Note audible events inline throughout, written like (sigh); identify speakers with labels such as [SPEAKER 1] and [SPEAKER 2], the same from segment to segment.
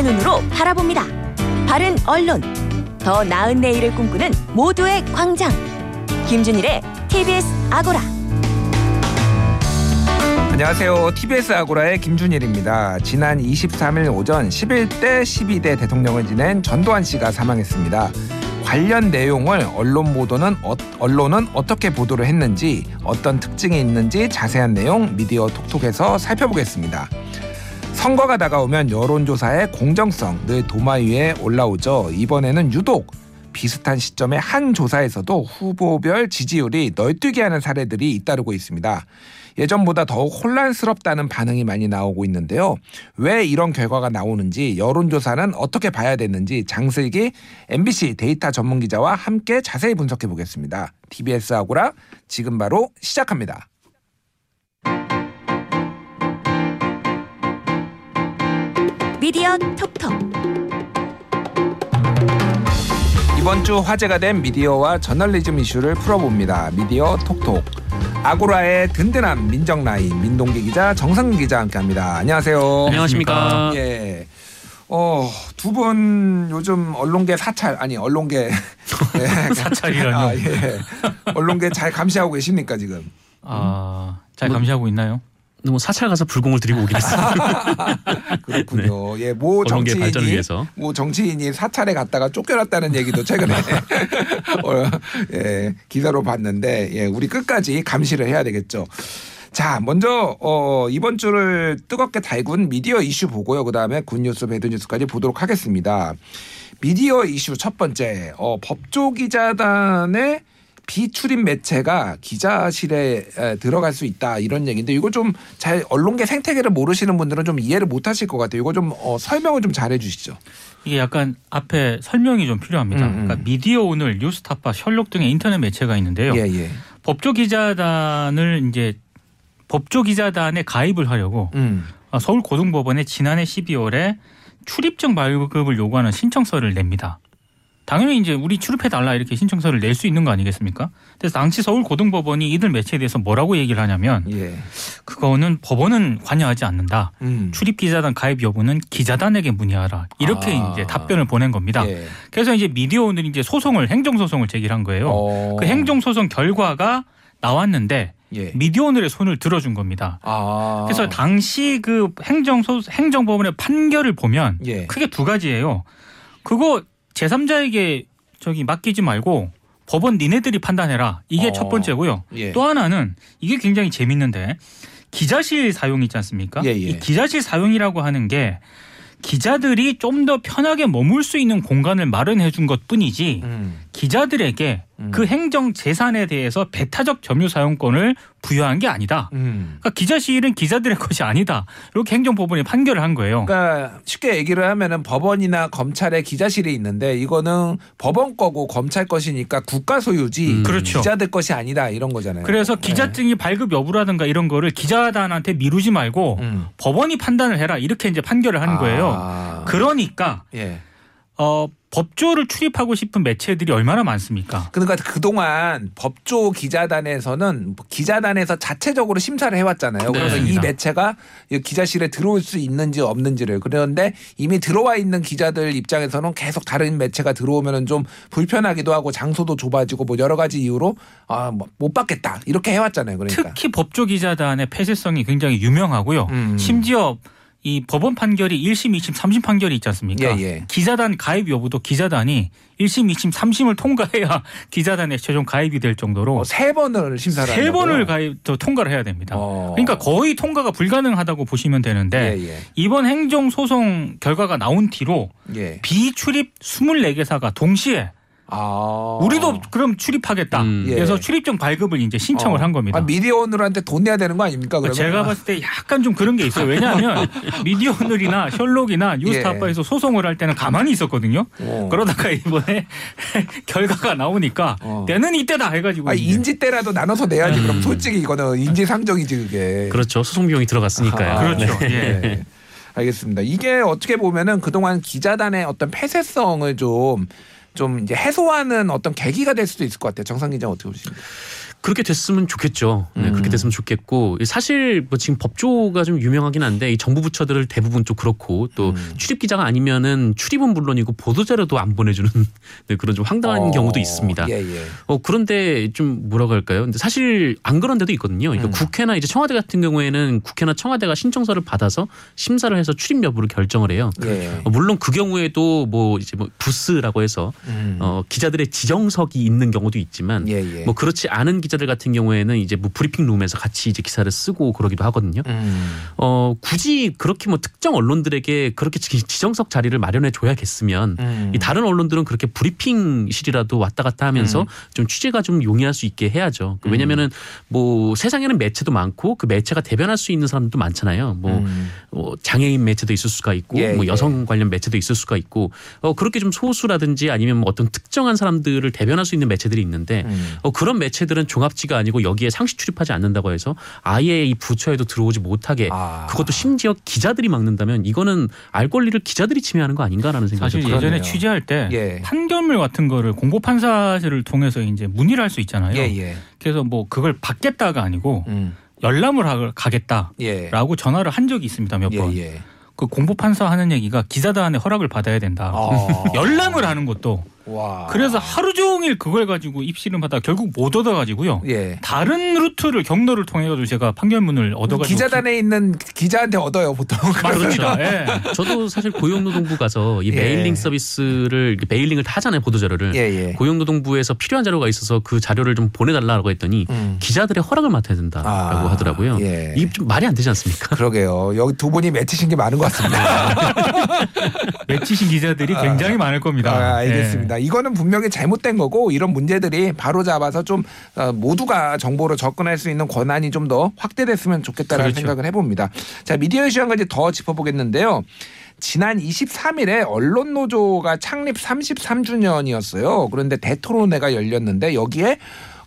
[SPEAKER 1] 당신의 눈으로 바라봅니다. 바른 언론, 더 나은 내일을 꿈꾸는 모두의 광장. 김준일의 TBS 아고라.
[SPEAKER 2] 안녕하세요. TBS 아고라의 김준일입니다. 지난 23일 오전 11대 12대 대통령을 지낸 전두환 씨가 사망했습니다. 관련 내용을 언론 보도는 어, 언론은 어떻게 보도를 했는지 어떤 특징이 있는지 자세한 내용 미디어 톡톡에서 살펴보겠습니다. 선거가 다가오면 여론조사의 공정성 늘 도마 위에 올라오죠. 이번에는 유독 비슷한 시점의 한 조사에서도 후보별 지지율이 널뛰게 하는 사례들이 잇따르고 있습니다. 예전보다 더욱 혼란스럽다는 반응이 많이 나오고 있는데요. 왜 이런 결과가 나오는지 여론조사는 어떻게 봐야 되는지 장슬기 MBC 데이터 전문 기자와 함께 자세히 분석해 보겠습니다. TBS 아고라 지금 바로 시작합니다.
[SPEAKER 1] 미디어 톡톡.
[SPEAKER 2] 이번 주 화제가 된 미디어와 저널리즘 이슈를 풀어봅니다. 미디어 톡톡. 아고라의 든든한 민정 라인 민동기 기자 정상 기자 함께합니다. 안녕하세요.
[SPEAKER 3] 안녕하십니까.
[SPEAKER 2] 예. 어, 두 분 요즘 언론계 사찰 아니 언론계 네. (laughs)
[SPEAKER 3] 사찰이라뇨?
[SPEAKER 2] 아, 예. 언론계 잘 감시하고 계십니까 지금?
[SPEAKER 3] 아, 잘
[SPEAKER 4] 뭐-
[SPEAKER 3] 감시하고 있나요?
[SPEAKER 4] 뭐 사찰 가서 불공을 드리고 오긴 했어요. (laughs)
[SPEAKER 2] 그렇군요. (laughs) 예, 모 정치인이. 모 정치인이 사찰에 갔다가 쫓겨났다는 얘기도 최근에 (laughs) 어, 예, 기사로 봤는데 예, 우리 끝까지 감시를 해야 되겠죠. 자, 먼저 어, 이번 주를 뜨겁게 달군 미디어 이슈 보고요. 그다음에 굿뉴스, 배드 뉴스까지 보도록 하겠습니다. 미디어 이슈 첫 번째, 어, 법조기자단의 비출입 매체가 기자실에 에, 들어갈 수 있다 이런 얘기인데 이거 좀 잘 언론계 생태계를 모르시는 분들은 좀 이해를 못하실 것 같아요. 이거 좀 어, 설명을 좀 잘해주시죠.
[SPEAKER 3] 이게 약간 앞에 설명이 좀 필요합니다.
[SPEAKER 2] 음, 음.
[SPEAKER 3] 그러니까 미디어 오늘, 뉴스타파, 셜록 등의 인터넷 매체가 있는데요.
[SPEAKER 2] 예, 예.
[SPEAKER 3] 법조 기자단을 이제 법조 기자단에 가입을 하려고
[SPEAKER 2] 음.
[SPEAKER 3] 아, 서울 고등법원에 지난해 12월에 출입증 발급을 요구하는 신청서를 냅니다. 당연히 이제 우리 출입해 달라 이렇게 신청서를 낼 수 있는 거 아니겠습니까? 그래서 당시 서울 고등법원이 이들 매체에 대해서 뭐라고 얘기를 하냐면
[SPEAKER 2] 예.
[SPEAKER 3] 그거는 법원은 관여하지 않는다.
[SPEAKER 2] 음.
[SPEAKER 3] 출입 기자단 가입 여부는 기자단에게 문의하라. 이렇게
[SPEAKER 2] 아.
[SPEAKER 3] 이제 답변을 보낸 겁니다.
[SPEAKER 2] 예.
[SPEAKER 3] 그래서 이제 미디어 오늘이 이제 소송을 행정 소송을 제기한 거예요.
[SPEAKER 2] 어.
[SPEAKER 3] 그 행정 소송 결과가 나왔는데
[SPEAKER 2] 예.
[SPEAKER 3] 미디어 오늘의 손을 들어준 겁니다.
[SPEAKER 2] 아.
[SPEAKER 3] 그래서 당시 그 행정 소 행정법원의 판결을 보면
[SPEAKER 2] 예.
[SPEAKER 3] 크게 두 가지예요. 그거 제3자에게 저기 맡기지 말고 법원 니네들이 판단해라. 이게
[SPEAKER 2] 어.
[SPEAKER 3] 첫 번째고요.
[SPEAKER 2] 예.
[SPEAKER 3] 또 하나는 이게 굉장히 재밌는데 기자실 사용 있지 않습니까?
[SPEAKER 2] 예, 예.
[SPEAKER 3] 이 기자실 사용이라고 하는 게 기자들이 좀 더 편하게 머물 수 있는 공간을 마련해 준 것 뿐이지
[SPEAKER 2] 음.
[SPEAKER 3] 기자들에게
[SPEAKER 2] 음.
[SPEAKER 3] 그 행정 재산에 대해서 배타적 점유 사용권을 부여한 게 아니다.
[SPEAKER 2] 음.
[SPEAKER 3] 그러니까 기자실은 기자들의 (laughs) 것이 아니다. 이렇게 행정법원이 판결을 한 거예요.
[SPEAKER 2] 그러니까 쉽게 얘기를 하면은 법원이나 검찰의 기자실이 있는데 이거는 법원 거고 검찰 것이니까 국가 소유지
[SPEAKER 4] 음.
[SPEAKER 3] 그렇죠.
[SPEAKER 2] 기자들 것이 아니다 이런 거잖아요.
[SPEAKER 3] 그래서 기자증이 발급 여부라든가 이런 거를 기자단한테 미루지 말고
[SPEAKER 2] 음.
[SPEAKER 3] 법원이 판단을 해라 이렇게 이제 판결을 하는 거예요.
[SPEAKER 2] 아.
[SPEAKER 3] 그러니까
[SPEAKER 2] 예.
[SPEAKER 3] 어, 법조를 출입하고 싶은 매체들이 얼마나 많습니까?
[SPEAKER 2] 그러니까 그동안 법조 기자단에서는 기자단에서 자체적으로 심사를 해왔잖아요. 그래서 이. 매체가 이 기자실에 들어올 수 있는지 없는지를 그런데 이미 들어와 있는 기자들 입장에서는 계속 다른 매체가 들어오면은 좀 불편하기도 하고 장소도 좁아지고 뭐 여러 가지 이유로 아 못 받겠다 이렇게 해왔잖아요. 그러니까
[SPEAKER 3] 특히 법조 기자단의 폐쇄성이 굉장히 유명하고요.
[SPEAKER 2] 음.
[SPEAKER 3] 심지어 이 법원 판결이 1심, 2심, 3심 판결이 있지 않습니까?
[SPEAKER 2] 예, 예.
[SPEAKER 3] 기자단 가입 여부도 기자단이 1심, 2심, 3심을 통과해야 (laughs) 기자단에 최종 가입이 될 정도로
[SPEAKER 2] 어, 세 번을 심사를
[SPEAKER 3] 세? 번을 가입 또 통과를 해야 됩니다.
[SPEAKER 2] 어.
[SPEAKER 3] 그러니까 거의 통과가 불가능하다고 보시면 되는데
[SPEAKER 2] 예, 예.
[SPEAKER 3] 이번 행정 소송 결과가 나온 뒤로
[SPEAKER 2] 예.
[SPEAKER 3] 비출입 24개사가 동시에
[SPEAKER 2] 아.
[SPEAKER 3] 우리도 그럼 출입하겠다.
[SPEAKER 4] 음.
[SPEAKER 2] 예.
[SPEAKER 3] 그래서 출입증 발급을 이제 신청을
[SPEAKER 2] 어.
[SPEAKER 3] 한 겁니다.
[SPEAKER 2] 아, 미디어오늘한테 돈 내야 되는 거 아닙니까? 그러면
[SPEAKER 3] 제가 봤을 때 약간 좀 그런 게 있어요. 왜냐하면 (laughs) 미디어오늘이나 셜록이나 뉴스타파에서 소송을 할 때는 가만히 있었거든요.
[SPEAKER 2] 예. 어.
[SPEAKER 3] 그러다가 이번에 (laughs) 결과가 나오니까
[SPEAKER 2] 어.
[SPEAKER 3] 때는 이때다 해가지고
[SPEAKER 2] 아, 인지 때라도 나눠서 내야지.
[SPEAKER 3] 음.
[SPEAKER 2] 그럼 솔직히 이거는 인지 상정이지 그게.
[SPEAKER 4] 그렇죠. 소송 비용이 들어갔으니까요.
[SPEAKER 2] 아,
[SPEAKER 3] 그렇죠.
[SPEAKER 4] 네.
[SPEAKER 3] 예. (laughs)
[SPEAKER 2] 네. 알겠습니다. 이게 어떻게 보면은 그동안 기자단의 어떤 폐쇄성을 좀, 좀 이제 해소하는 어떤 계기가 될 수도 있을 것 같아요. 정상 기자 어떻게 보십니까?
[SPEAKER 4] 그렇게 됐으면 좋겠죠. 네,
[SPEAKER 2] 음.
[SPEAKER 4] 그렇게 됐으면 좋겠고 사실 뭐 지금 법조가 좀 유명하긴 한데 이 정부 부처들 대부분 좀 그렇고 또
[SPEAKER 2] 음.
[SPEAKER 4] 출입 기자가 아니면은 출입은 물론이고 보도 자료도 안 보내주는 (laughs) 네, 그런 좀 황당한
[SPEAKER 2] 어,
[SPEAKER 4] 경우도 있습니다.
[SPEAKER 2] 예, 예.
[SPEAKER 4] 어 그런데 좀 뭐라고 할까요? 근데 사실 안 그런 데도 있거든요. 그러니까
[SPEAKER 2] 음.
[SPEAKER 4] 국회나 이제 청와대 같은 경우에는 국회나 청와대가 신청서를 받아서 심사를 해서 출입 여부를 결정을 해요.
[SPEAKER 2] 예.
[SPEAKER 4] 어, 물론 그 경우에도 뭐 이제 뭐 부스라고 해서
[SPEAKER 2] 음.
[SPEAKER 4] 어 기자들의 지정석이 있는 경우도 있지만
[SPEAKER 2] 예, 예.
[SPEAKER 4] 뭐 그렇지 않은 기 자들 같은 경우에는 이제 뭐 브리핑 룸에서 같이 이제 기사를 쓰고 그러기도 하거든요.
[SPEAKER 2] 음.
[SPEAKER 4] 어 굳이 그렇게 뭐 특정 언론들에게 그렇게 지- 지정석 자리를 마련해 줘야겠으면
[SPEAKER 2] 음.
[SPEAKER 4] 이 다른 언론들은 그렇게 브리핑실이라도 왔다 갔다 하면서
[SPEAKER 2] 음.
[SPEAKER 4] 좀 취재가 좀 용이할 수 있게 해야죠. 그 왜냐면은 뭐 세상에는 매체도 많고 그 매체가 대변할 수 있는 사람들도 많잖아요. 뭐
[SPEAKER 2] 음.
[SPEAKER 4] 어, 장애인 매체도 있을 수가 있고
[SPEAKER 2] 예,
[SPEAKER 4] 뭐
[SPEAKER 2] 예.
[SPEAKER 4] 여성 관련 매체도 있을 수가 있고 어, 그렇게 좀 소수라든지 아니면 뭐 어떤 특정한 사람들을 대변할 수 있는 매체들이 있는데
[SPEAKER 2] 음.
[SPEAKER 4] 어, 그런 매체들은 종 합지가 아니고 여기에 상시 출입하지 않는다고 해서 아예 이 부처에도 들어오지 못하게
[SPEAKER 2] 아.
[SPEAKER 4] 그것도 심지어 기자들이 막는다면 이거는 알 권리를 기자들이 침해하는 거 아닌가라는 생각이
[SPEAKER 3] 사실. 예전에
[SPEAKER 2] 그러네요.
[SPEAKER 3] 취재할 때
[SPEAKER 2] 예.
[SPEAKER 3] 판결문 같은 거를 공보 판사를 통해서 이제 문의를 할 수 있잖아요.
[SPEAKER 2] 예, 예.
[SPEAKER 3] 그래서 뭐 그걸 받겠다가 아니고
[SPEAKER 2] 음.
[SPEAKER 3] 열람을 하- 가겠다라고
[SPEAKER 2] 예.
[SPEAKER 3] 전화를 한 적이 있습니다 몇
[SPEAKER 2] 예,
[SPEAKER 3] 번.
[SPEAKER 2] 예.
[SPEAKER 3] 그 공보 판사 하는 얘기가 기자단의 허락을 받아야 된다.
[SPEAKER 2] 아. (laughs)
[SPEAKER 3] 열람을 하는 것도
[SPEAKER 2] 와.
[SPEAKER 3] 그래서 하루 종일 그걸 가지고 입씨름 하다 결국 못 얻어가지고요.
[SPEAKER 2] 예.
[SPEAKER 3] 다른 루트를 경로를 통해 가지고 제가 판결문을 얻어가지고
[SPEAKER 2] 기자단에 있는 기자한테 얻어요 보통.
[SPEAKER 3] 맞습니다. 예. (laughs)
[SPEAKER 4] 저도 사실 고용노동부 가서 이
[SPEAKER 2] 예.
[SPEAKER 4] mailing 서비스를 mailing을 다 하잖아요 보도 자료를
[SPEAKER 2] 예, 예.
[SPEAKER 4] 고용노동부에서 필요한 자료가 있어서 그 자료를 좀 보내달라고 했더니
[SPEAKER 2] 음.
[SPEAKER 4] 기자들의 허락을 맡아야 된다라고
[SPEAKER 2] 아,
[SPEAKER 4] 하더라고요.
[SPEAKER 2] 예.
[SPEAKER 4] 이게 좀 말이 안 되지 않습니까? (laughs)
[SPEAKER 2] 그러게요. 여기 두 분이 맺히신 게 많은 것 같습니다. (laughs)
[SPEAKER 3] 맺히신 기자들이 굉장히 많을 겁니다.
[SPEAKER 2] 아, 알겠습니다.
[SPEAKER 3] 예.
[SPEAKER 2] 이거는 분명히 잘못된 거고 이런 문제들이 바로 잡아서 좀 어, 모두가 정보로 접근할 수 있는 권한이 좀 더 확대됐으면 좋겠다라는
[SPEAKER 3] 그렇죠.
[SPEAKER 2] 생각을 해봅니다. 자 미디어 이슈 한 가지 더 짚어보겠는데요. 지난 23일에 언론노조가 창립 33주년이었어요. 그런데 대토론회가 열렸는데 여기에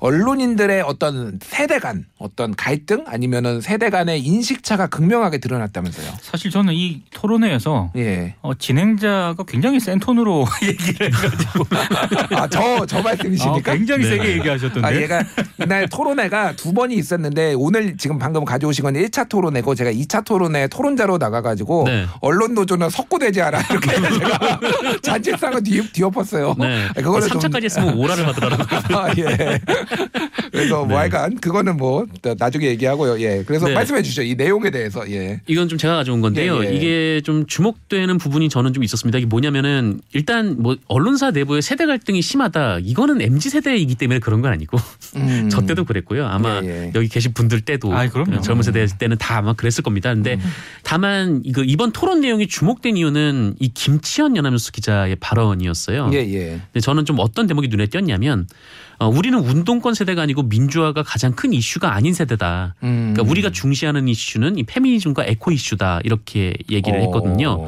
[SPEAKER 2] 언론인들의 어떤 세대 간 어떤 갈등 아니면은 세대 간의 인식차가 극명하게 드러났다면서요.
[SPEAKER 3] 사실 저는 이 토론회에서
[SPEAKER 2] 예.
[SPEAKER 3] 어, 진행자가 굉장히 센 톤으로 (laughs) 얘기를 해가지고 (laughs)
[SPEAKER 2] 아, 저, 저
[SPEAKER 3] 아,
[SPEAKER 2] 말씀이십니까?
[SPEAKER 3] 굉장히
[SPEAKER 4] 네.
[SPEAKER 3] 세게 얘기하셨던데.
[SPEAKER 2] 아, 얘가 이날 토론회가 두 번이 있었는데 오늘 지금 방금 가져오신 건 1차 토론회고 제가 2차 토론회 토론자로 나가가지고
[SPEAKER 4] 네.
[SPEAKER 2] 언론 노조는 석고되지 않아 이렇게 제가 (laughs) 잔치상을 뒤, 뒤엎었어요.
[SPEAKER 4] 네.
[SPEAKER 2] 아, 그거는 좀-
[SPEAKER 4] 3차까지 했으면 오라를 하더라고요.
[SPEAKER 2] 아, 예. (laughs) 그래서 뭐
[SPEAKER 4] 네.
[SPEAKER 2] 하여간 그거는 뭐 나중에 얘기하고요. 예. 그래서
[SPEAKER 4] 네.
[SPEAKER 2] 말씀해 주시죠. 이 내용에 대해서. 예.
[SPEAKER 4] 이건 좀 제가 가져온 건데요.
[SPEAKER 2] 예, 예.
[SPEAKER 4] 이게 좀 주목되는 부분이 저는 좀 있었습니다. 이게 뭐냐면은 일단 뭐 언론사 내부의 세대 갈등이 심하다. 이거는 MZ 세대이기 때문에 그런 건 아니고
[SPEAKER 2] 음. (laughs)
[SPEAKER 4] 저 때도 그랬고요. 아마
[SPEAKER 2] 예, 예.
[SPEAKER 4] 여기 계신 분들 때도
[SPEAKER 3] 아이, 그럼요.
[SPEAKER 4] 젊은 세대 때는 다 아마 그랬을 겁니다. 근데 다만 이거 이번 토론 내용이 주목된 이유는 이 김치현 연합뉴스 기자의 발언이었어요.
[SPEAKER 2] 예, 예.
[SPEAKER 4] 근데 저는 좀 어떤 대목이 눈에 띄었냐면 어, 우리는 운동권 세대가 아니고 민주화가 가장 큰 이슈가 아닌 세대다.
[SPEAKER 2] 음.
[SPEAKER 4] 그러니까 우리가 중시하는 이슈는 이 페미니즘과 에코 이슈다 이렇게 얘기를 했거든요.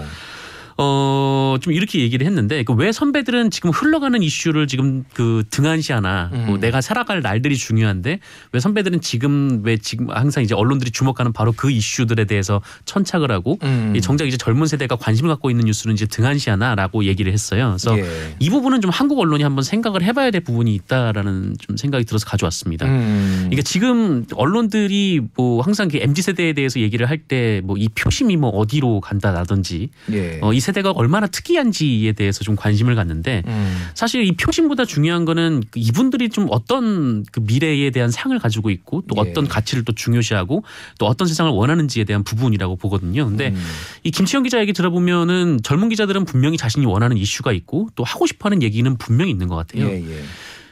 [SPEAKER 2] 어.
[SPEAKER 4] 어, 좀 이렇게 얘기를 했는데 그 왜 선배들은 지금 흘러가는 이슈를 지금 그 등한시하나 뭐
[SPEAKER 2] 음.
[SPEAKER 4] 내가 살아갈 날들이 중요한데 왜 선배들은 지금 왜 지금 항상 이제 언론들이 주목하는 바로 그 이슈들에 대해서 천착을 하고
[SPEAKER 2] 음.
[SPEAKER 4] 이 정작 이제 젊은 세대가 관심을 갖고 있는 뉴스는 이제 등한시하나라고 얘기를 했어요. 그래서
[SPEAKER 2] 예.
[SPEAKER 4] 이 부분은 좀 한국 언론이 한번 생각을 해봐야 될 부분이 있다라는 좀 생각이 들어서 가져왔습니다.
[SPEAKER 2] 음.
[SPEAKER 4] 이게 지금 언론들이 뭐 항상 그 mz 세대에 대해서 얘기를 할 때 뭐 이 표심이 뭐 어디로 간다라든지
[SPEAKER 2] 예.
[SPEAKER 4] 어, 이 세대가 얼마나 특이한지에 대해서 좀 관심을 갖는데
[SPEAKER 2] 음.
[SPEAKER 4] 사실 이 표심보다 중요한 거는 그 이분들이 좀 어떤 그 미래에 대한 상을 가지고 있고 또
[SPEAKER 2] 예.
[SPEAKER 4] 어떤 가치를 또 중요시하고 또 어떤 세상을 원하는지에 대한 부분이라고 보거든요. 근데
[SPEAKER 2] 음.
[SPEAKER 4] 이 김치영 기자 얘기 들어보면은 젊은 기자들은 분명히 자신이 원하는 이슈가 있고 또 하고 싶어 하는 얘기는 분명히 있는 것 같아요.
[SPEAKER 2] 예, 예.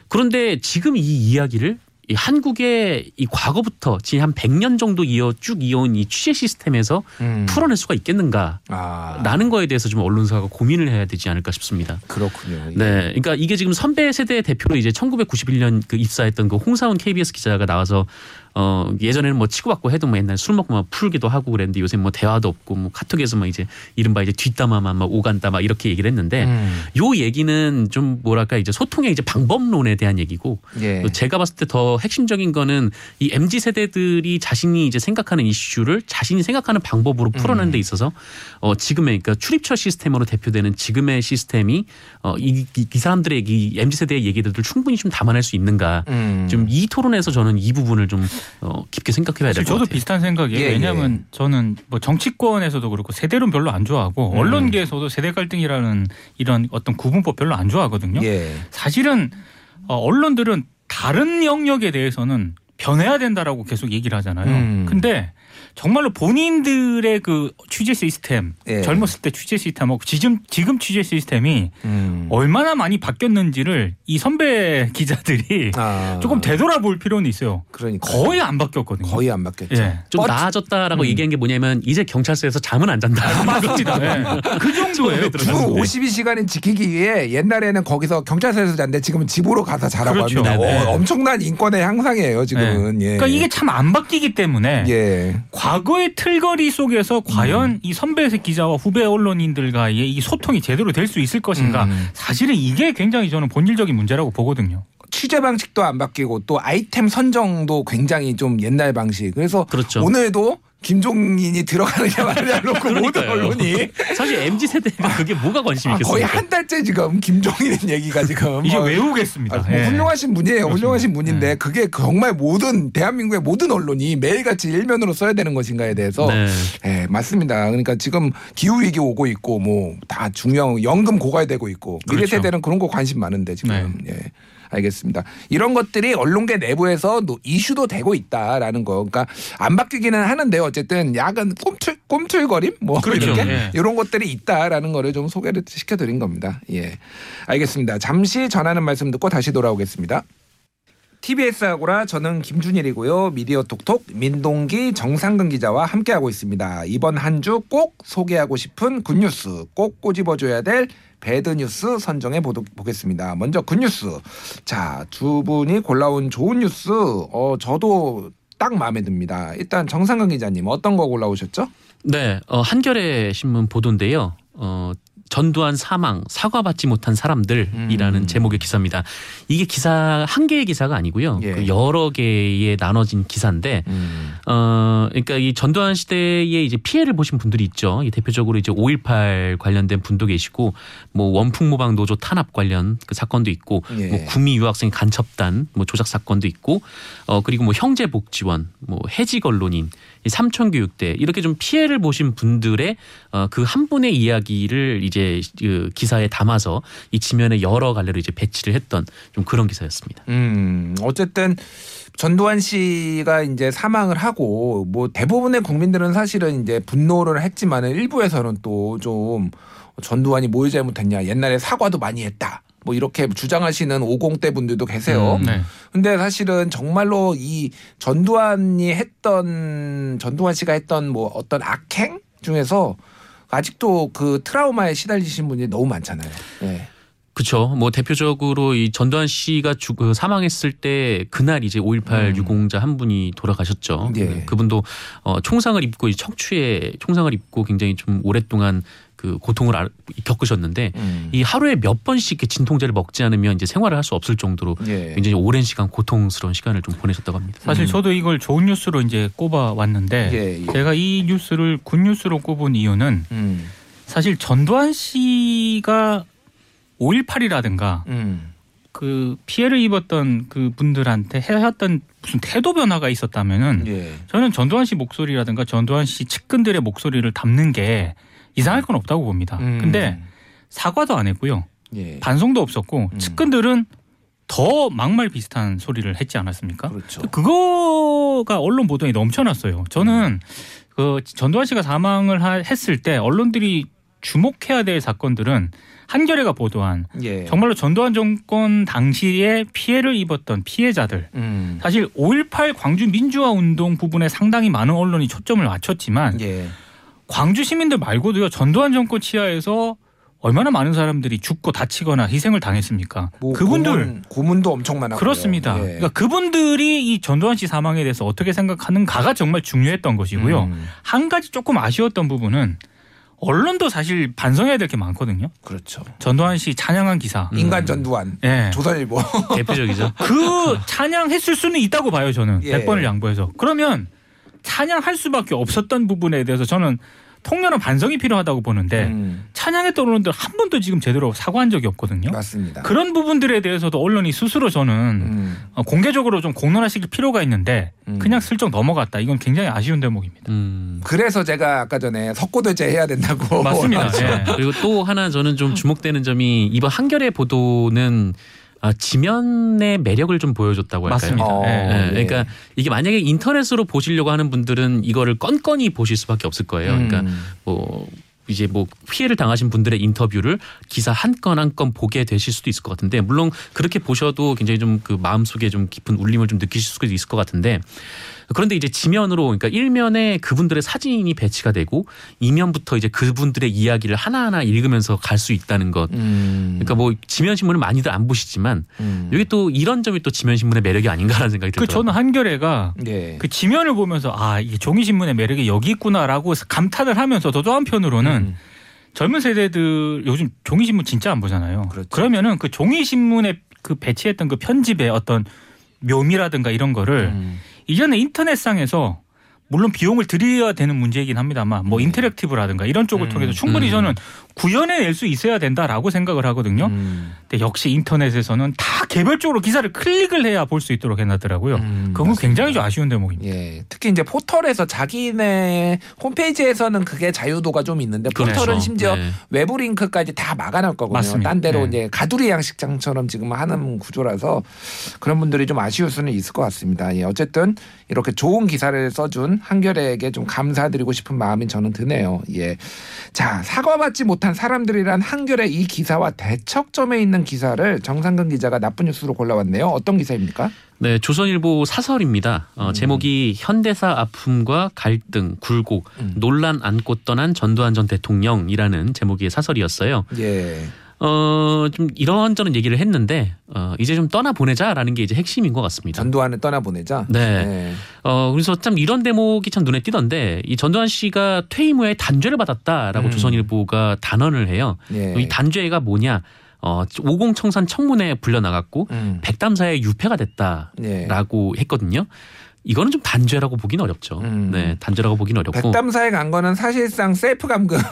[SPEAKER 4] 그런데 지금 이 이야기를 이 한국의 이 과거부터 지금 한 100년 정도 이어 쭉 이어온 이 취재 시스템에서
[SPEAKER 2] 음.
[SPEAKER 4] 풀어낼 수가 있겠는가?
[SPEAKER 2] 아.
[SPEAKER 4] 라는 거에 대해서 좀 언론사가 고민을 해야 되지 않을까 싶습니다.
[SPEAKER 2] 그렇군요. 예.
[SPEAKER 4] 네. 그러니까 이게 지금 선배 세대 대표로 이제 1991년 그 입사했던 그 홍사훈 KBS 기자가 나와서 어 예전에는 뭐 치고받고 해도 뭐 옛날 술 먹고 막 풀기도 하고 그랬는데 요새 뭐 대화도 없고 뭐 카톡에서 막 이제 이른바 이제 뒷담화만 막 오간다 막 이렇게 얘기를 했는데
[SPEAKER 2] 음.
[SPEAKER 4] 요 얘기는 좀 뭐랄까 이제 소통의 이제 방법론에 대한 얘기고
[SPEAKER 2] 예.
[SPEAKER 4] 또 제가 봤을 때 더 핵심적인 거는 이 MZ 세대들이 자신이 이제 생각하는 이슈를 자신이 생각하는 방법으로 풀어내는 데 있어서 어 지금의 그러니까 출입처 시스템으로 대표되는 지금의 시스템이 어이 이, 이 사람들의 이 MZ 세대의 얘기들을 충분히 좀 담아낼 수 있는가
[SPEAKER 2] 음.
[SPEAKER 4] 좀이 토론에서 저는 이 부분을 좀 어, 깊게 생각해봐야 될것
[SPEAKER 3] 저도
[SPEAKER 4] 같아요.
[SPEAKER 3] 비슷한 생각이에요.
[SPEAKER 2] 예,
[SPEAKER 3] 왜냐하면 저는 뭐 정치권에서도 그렇고 세대론 별로 안 좋아하고
[SPEAKER 2] 음.
[SPEAKER 3] 언론계에서도 세대 갈등이라는 이런 어떤 구분법 별로 안 좋아하거든요.
[SPEAKER 2] 예.
[SPEAKER 3] 사실은 어, 언론들은 다른 영역에 대해서는 변해야 된다라고 계속 얘기를 하잖아요.
[SPEAKER 2] 음.
[SPEAKER 3] 근데 정말로 본인들의 그 취재 시스템,
[SPEAKER 2] 예.
[SPEAKER 3] 젊었을 때 취재 시스템하고 지금 지금 취재 시스템이
[SPEAKER 2] 음.
[SPEAKER 3] 얼마나 많이 바뀌었는지를 이 선배 기자들이
[SPEAKER 2] 아.
[SPEAKER 3] 조금 되돌아볼 필요는 있어요.
[SPEAKER 2] 그러니까
[SPEAKER 3] 거의 안 바뀌었거든요.
[SPEAKER 2] 거의 안 바뀌었죠.
[SPEAKER 3] 예.
[SPEAKER 4] 좀
[SPEAKER 2] 뻗-
[SPEAKER 4] 나아졌다라고
[SPEAKER 2] 음.
[SPEAKER 4] 얘기한 게 뭐냐면 이제 경찰서에서 잠은 안 잔다.
[SPEAKER 3] 맞습니다. 예. 그 (laughs) 정도예요.
[SPEAKER 2] 그주
[SPEAKER 3] 정도.
[SPEAKER 2] 52시간을 지키기 위해 옛날에는 거기서 경찰서에서 잤는데 지금은 집으로 가서 자라고
[SPEAKER 3] 그렇죠.
[SPEAKER 2] 합니다.
[SPEAKER 3] 네네.
[SPEAKER 2] 어, 엄청난 인권의 향상이에요 지금은. 예.
[SPEAKER 3] 그러니까 이게 참 안 바뀌기 때문에
[SPEAKER 2] 예.
[SPEAKER 3] 과거의 틀거리 속에서 과연 이 선배 기자와 후배 언론인들과의 이 소통이 제대로 될 수 있을 것인가
[SPEAKER 2] 음.
[SPEAKER 3] 사실은 이게 굉장히 저는 본질적인 문제라고 보거든요.
[SPEAKER 2] 취재 방식도 안 바뀌고 또 아이템 선정도 굉장히 좀 옛날 방식. 그래서
[SPEAKER 4] 그렇죠.
[SPEAKER 2] 오늘도 김종인이 들어가느냐 마느냐 (laughs) 놓고 모든. 언론이
[SPEAKER 4] 사실 MZ 세대가 그게 뭐가 관심
[SPEAKER 2] 아,
[SPEAKER 4] 있겠어요?
[SPEAKER 2] 거의 한 달째 지금 김종인 얘기가 지금
[SPEAKER 3] 이제
[SPEAKER 2] 뭐
[SPEAKER 3] 외우겠습니다.
[SPEAKER 2] 아, 뭐
[SPEAKER 3] 예.
[SPEAKER 2] 훌륭하신 분이에요.
[SPEAKER 3] 그렇습니다.
[SPEAKER 2] 훌륭하신 분인데
[SPEAKER 3] 네.
[SPEAKER 2] 그게 정말 모든 대한민국의 모든 언론이 매일같이 일면으로 써야 되는 것인가에 대해서
[SPEAKER 4] 네.
[SPEAKER 2] 예, 맞습니다. 그러니까 지금 기후 위기 오고 있고 뭐 다 중요한 연금 고갈되고 있고 미래
[SPEAKER 3] 그렇죠.
[SPEAKER 2] 세대는 그런 거 관심 많은데 지금 예. 알겠습니다. 이런 것들이 언론계 내부에서 노- 이슈도 되고 있다라는 거. 그러니까 안 바뀌기는 하는데 어쨌든 약간 꼼틀 꼼틀거림 뭐
[SPEAKER 3] 그렇죠.
[SPEAKER 2] 이렇게
[SPEAKER 3] 예.
[SPEAKER 2] 이런 것들이 있다라는 거를 좀 소개를 시켜드린 겁니다. 예, 알겠습니다. 잠시 전하는 말씀 듣고 다시 돌아오겠습니다. TBS 아고라 저는 김준일이고요. 미디어 톡톡 민동기 정상근 기자와 함께하고 있습니다. 이번 한 주 꼭 소개하고 싶은 good news 꼭 꼬집어줘야 될 배드뉴스 선정해 보겠습니다. 먼저 굿뉴스. 자, 두 분이 골라온 좋은 뉴스 어 저도 딱 마음에 듭니다. 일단 정상근 기자님 어떤 거 골라오셨죠?
[SPEAKER 4] 네, 어, 한겨레 신문 보도인데요. 어, 전두환 사망 사과받지 못한 사람들이라는
[SPEAKER 2] 음.
[SPEAKER 4] 제목의 기사입니다. 이게 기사 한 개의 기사가 아니고요.
[SPEAKER 2] 예.
[SPEAKER 4] 그 여러 개의 나눠진 기사인데 어, 그러니까 이 전두환 시대에 이제 피해를 보신 분들이 있죠. 이 대표적으로 이제 5.18 관련된 분도 계시고, 뭐 원풍모방 노조 탄압 관련 그 사건도 있고,
[SPEAKER 2] 예.
[SPEAKER 4] 뭐 구미 유학생 간첩단 뭐 조작 사건도 있고, 어 그리고 뭐 형제복지원, 뭐 해직 언론인, 이 삼천 교육대 이렇게 좀 피해를 보신 분들의 어그 한 분의 이야기를 이제 그 기사에 담아서 이 지면에 여러 갈래로 이제 배치를 했던 좀 그런 기사였습니다.
[SPEAKER 2] 음, 어쨌든 전두환 씨가 이제 사망을 하고 뭐 대부분의 국민들은 사실은 이제 분노를 했지만은 일부에서는 또 좀 전두환이 뭘 잘못했냐 옛날에 사과도 많이 했다. 뭐 이렇게 주장하시는 50대 분들도 계세요.
[SPEAKER 4] 음.
[SPEAKER 3] 네.
[SPEAKER 2] 근데 사실은 정말로 이 전두환이 했던 전두환 씨가 했던 뭐 어떤 악행 중에서 아직도 그 트라우마에 시달리신 분이 너무 많잖아요. 예.
[SPEAKER 4] 그렇죠. 뭐 대표적으로 이 전두환 씨가 죽, 그 사망했을 때 그날 이제 5.18
[SPEAKER 2] 음.
[SPEAKER 4] 유공자 한 분이 돌아가셨죠.
[SPEAKER 2] 예.
[SPEAKER 4] 네, 그분도 어, 총상을 입고 이 척추에 총상을 입고 굉장히 좀 오랫동안 그 고통을 알- 겪으셨는데
[SPEAKER 2] 음.
[SPEAKER 4] 이 하루에 몇 번씩 이렇게 진통제를 먹지 않으면 이제 생활을 할 수 없을 정도로
[SPEAKER 2] 예.
[SPEAKER 4] 굉장히 오랜 시간 고통스러운 시간을 좀 보내셨다고 합니다.
[SPEAKER 3] 사실
[SPEAKER 2] 음.
[SPEAKER 3] 저도 이걸 좋은 뉴스로 이제 꼽아 왔는데
[SPEAKER 2] 예, 예.
[SPEAKER 3] 제가 이 뉴스를 good news로 꼽은 이유는
[SPEAKER 2] 음.
[SPEAKER 3] 사실 전두환 씨가 5.18이라든가
[SPEAKER 2] 음.
[SPEAKER 3] 그 피해를 입었던 그 분들한테 해왔던 무슨 태도 변화가 있었다면은
[SPEAKER 2] 예.
[SPEAKER 3] 저는 전두환 씨 목소리라든가 전두환 씨 측근들의 목소리를 담는 게 이상할 건 없다고 봅니다.
[SPEAKER 2] 음.
[SPEAKER 3] 근데 사과도 안 했고요.
[SPEAKER 2] 예.
[SPEAKER 3] 반성도 없었고
[SPEAKER 2] 음.
[SPEAKER 3] 측근들은 더 막말 비슷한 소리를 했지 않았습니까?
[SPEAKER 2] 그렇죠.
[SPEAKER 3] 그거가 언론 보도에 넘쳐났어요. 저는 그 전두환 씨가 사망을 하- 했을 때 언론들이 주목해야 될 사건들은 한겨레가 보도한
[SPEAKER 2] 예.
[SPEAKER 3] 정말로 전두환 정권 당시에 피해를 입었던 피해자들
[SPEAKER 2] 음.
[SPEAKER 3] 사실 5.18 광주 민주화 운동 부분에 상당히 많은 언론이 초점을 맞췄지만
[SPEAKER 2] 예.
[SPEAKER 3] 광주 시민들 말고도요 전두환 정권 치하에서 얼마나 많은 사람들이 죽고 다치거나 희생을 당했습니까?
[SPEAKER 2] 뭐
[SPEAKER 3] 그분들
[SPEAKER 2] 고문, 고문도 엄청 많았고
[SPEAKER 3] 그렇습니다. 그러니까 그분들이 이 전두환 씨 사망에 대해서 어떻게 생각하는가가 정말 중요했던 것이고요.
[SPEAKER 2] 음,
[SPEAKER 3] 한 가지 조금 아쉬웠던 부분은 언론도 사실 반성해야 될 게 많거든요.
[SPEAKER 2] 그렇죠.
[SPEAKER 3] 전두환 씨 찬양한 기사.
[SPEAKER 4] 음.
[SPEAKER 2] 인간 전두환
[SPEAKER 3] 예.
[SPEAKER 2] 조선일보
[SPEAKER 4] 대표적이죠.
[SPEAKER 3] 그 (laughs) 찬양했을 수는 있다고 봐요, 저는.
[SPEAKER 2] 예.
[SPEAKER 3] 100번을 양보해서. 그러면 찬양할 수밖에 없었던 부분에 대해서 저는 통렬한 반성이 필요하다고 보는데
[SPEAKER 2] 음,
[SPEAKER 3] 찬양했던 언론들 한 번도 지금 제대로 사과한 적이 없거든요.
[SPEAKER 2] 맞습니다.
[SPEAKER 3] 그런 부분들에 대해서도 언론이 스스로 저는
[SPEAKER 2] 음,
[SPEAKER 3] 어, 공개적으로 좀 공론화시킬 필요가 있는데
[SPEAKER 2] 음.
[SPEAKER 3] 그냥 슬쩍 넘어갔다. 이건 굉장히 아쉬운 대목입니다.
[SPEAKER 4] 음.
[SPEAKER 2] 그래서 제가 아까 전에 석고대제 해야 된다고
[SPEAKER 3] 맞습니다. (laughs) 예.
[SPEAKER 4] 그리고 또 하나 저는 좀 주목되는 점이 이번 한겨레 보도는 아, 지면의 매력을 좀 보여줬다고 할까요?
[SPEAKER 3] 맞습니다.
[SPEAKER 2] 어,
[SPEAKER 3] 예.
[SPEAKER 4] 예,
[SPEAKER 2] 예.
[SPEAKER 4] 그러니까 이게 만약에 인터넷으로 보시려고 하는 분들은 이거를 건건히 보실 수밖에 없을 거예요. 그러니까
[SPEAKER 2] 음.
[SPEAKER 4] 뭐 이제 뭐 피해를 당하신 분들의 인터뷰를 기사 한 건 한 건 보게 되실 수도 있을 것 같은데 물론 그렇게 보셔도 굉장히 좀 그 마음속에 좀 깊은 울림을 좀 느끼실 수도 있을 것 같은데 그런데 이제 지면으로 그러니까 일면에 그분들의 사진이 배치가 되고 이면부터 이제 그분들의 이야기를 하나하나 읽으면서 갈 수 있다는 것.
[SPEAKER 2] 음,
[SPEAKER 4] 그러니까 뭐 지면 신문을 많이들 안 보시지만
[SPEAKER 2] 음.
[SPEAKER 4] 여기 또 이런 점이 또 지면 신문의 매력이 아닌가라는 생각이
[SPEAKER 3] 그
[SPEAKER 4] 들더라고요.
[SPEAKER 3] 저는 한겨레가
[SPEAKER 2] 예.
[SPEAKER 3] 그 지면을 보면서 아 이게 종이 신문의 매력이 여기 있구나라고 감탄을 하면서 또 한편으로는
[SPEAKER 2] 음.
[SPEAKER 3] 젊은 세대들 요즘 종이 신문 진짜 안 보잖아요.
[SPEAKER 2] 그렇죠.
[SPEAKER 3] 그러면은 그 종이 신문에 그 배치했던 그 편집의 어떤 묘미라든가 이런 거를
[SPEAKER 2] 음.
[SPEAKER 3] 이전에 인터넷상에서 물론 비용을 들여야 되는 문제이긴 합니다만 뭐 인터랙티브라든가 이런 쪽을
[SPEAKER 2] 음.
[SPEAKER 3] 통해서 충분히
[SPEAKER 4] 음.
[SPEAKER 3] 저는 구현해낼 수 있어야 된다라고 생각을 하거든요.
[SPEAKER 2] 음.
[SPEAKER 3] 근데 역시 인터넷에서는 다 개별적으로 기사를 클릭을 해야 볼 수 있도록 해놨더라고요.
[SPEAKER 2] 음,
[SPEAKER 3] 그건
[SPEAKER 2] 맞습니다.
[SPEAKER 3] 굉장히 좀 아쉬운 대목입니다.
[SPEAKER 2] 예, 특히 이제 포털에서 자기네 홈페이지에서는 그게 자유도가 좀 있는데 포털은
[SPEAKER 4] 그렇죠.
[SPEAKER 2] 심지어
[SPEAKER 4] 네.
[SPEAKER 2] 외부 링크까지 다 막아놓을 거거든요.
[SPEAKER 3] 맞습니다.
[SPEAKER 2] 딴 데로
[SPEAKER 3] 네.
[SPEAKER 2] 이제 가두리 양식장처럼 지금 하는 구조라서 그런 분들이 좀 아쉬울 수는 있을 것 같습니다. 예, 어쨌든 이렇게 좋은 기사를 써준 한겨레에게 좀 감사드리고 싶은 마음이 저는 드네요. 예, 자 사과 받지 못한 사람들이란 한겨레 이 기사와 대척점에 있는 기사를 정상근 기자가 나쁜 뉴스로 골라왔네요. 어떤 기사입니까?
[SPEAKER 4] 네, 조선일보 사설입니다. 어,
[SPEAKER 2] 음.
[SPEAKER 4] 제목이 현대사 아픔과 갈등, 굴곡,
[SPEAKER 2] 음.
[SPEAKER 4] 논란 안고 떠난 전두환 전 대통령이라는 제목의 사설이었어요.
[SPEAKER 2] 예,
[SPEAKER 4] 어, 좀 이런저런 얘기를 했는데 어, 이제 좀 떠나 보내자라는 게 이제 핵심인 것 같습니다.
[SPEAKER 2] 전두환을 떠나 보내자.
[SPEAKER 4] 네.
[SPEAKER 2] 네.
[SPEAKER 4] 어, 그래서 참 이런 대목이 참 눈에 띄던데 이 전두환 씨가 퇴임 후에 단죄를 받았다라고
[SPEAKER 2] 음.
[SPEAKER 4] 조선일보가 단언을 해요.
[SPEAKER 2] 예.
[SPEAKER 4] 이 단죄가 뭐냐? 어, 오공청산 청문회에 불려 나갔고
[SPEAKER 2] 음.
[SPEAKER 4] 백담사에 유폐가 됐다라고
[SPEAKER 2] 예.
[SPEAKER 4] 했거든요. 이거는 좀 단죄라고 보긴 어렵죠.
[SPEAKER 2] 음.
[SPEAKER 4] 네, 단죄라고 보긴 어렵고.
[SPEAKER 2] 백담사에 간 거는 사실상 셀프 감금에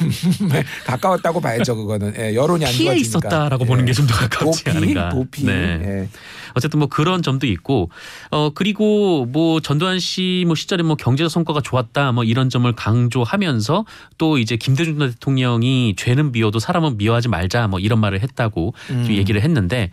[SPEAKER 2] (laughs) 가까웠다고 봐야죠. 그거는 예, 여론이 안
[SPEAKER 4] 피해. 있었다라고
[SPEAKER 2] 예.
[SPEAKER 4] 보는 게 좀 더 가깝지
[SPEAKER 2] 도피,
[SPEAKER 4] 않은가.
[SPEAKER 2] 도피.
[SPEAKER 4] 네.
[SPEAKER 2] 예.
[SPEAKER 4] 어쨌든 뭐 그런 점도 있고 어 그리고 뭐 전두환 씨 뭐 시절에 뭐 경제적 성과가 좋았다 뭐 이런 점을 강조하면서 또 이제 김대중 대통령이 죄는 미워도 사람은 미워하지 말자 뭐 이런 말을 했다고 좀
[SPEAKER 2] 음.
[SPEAKER 4] 얘기를 했는데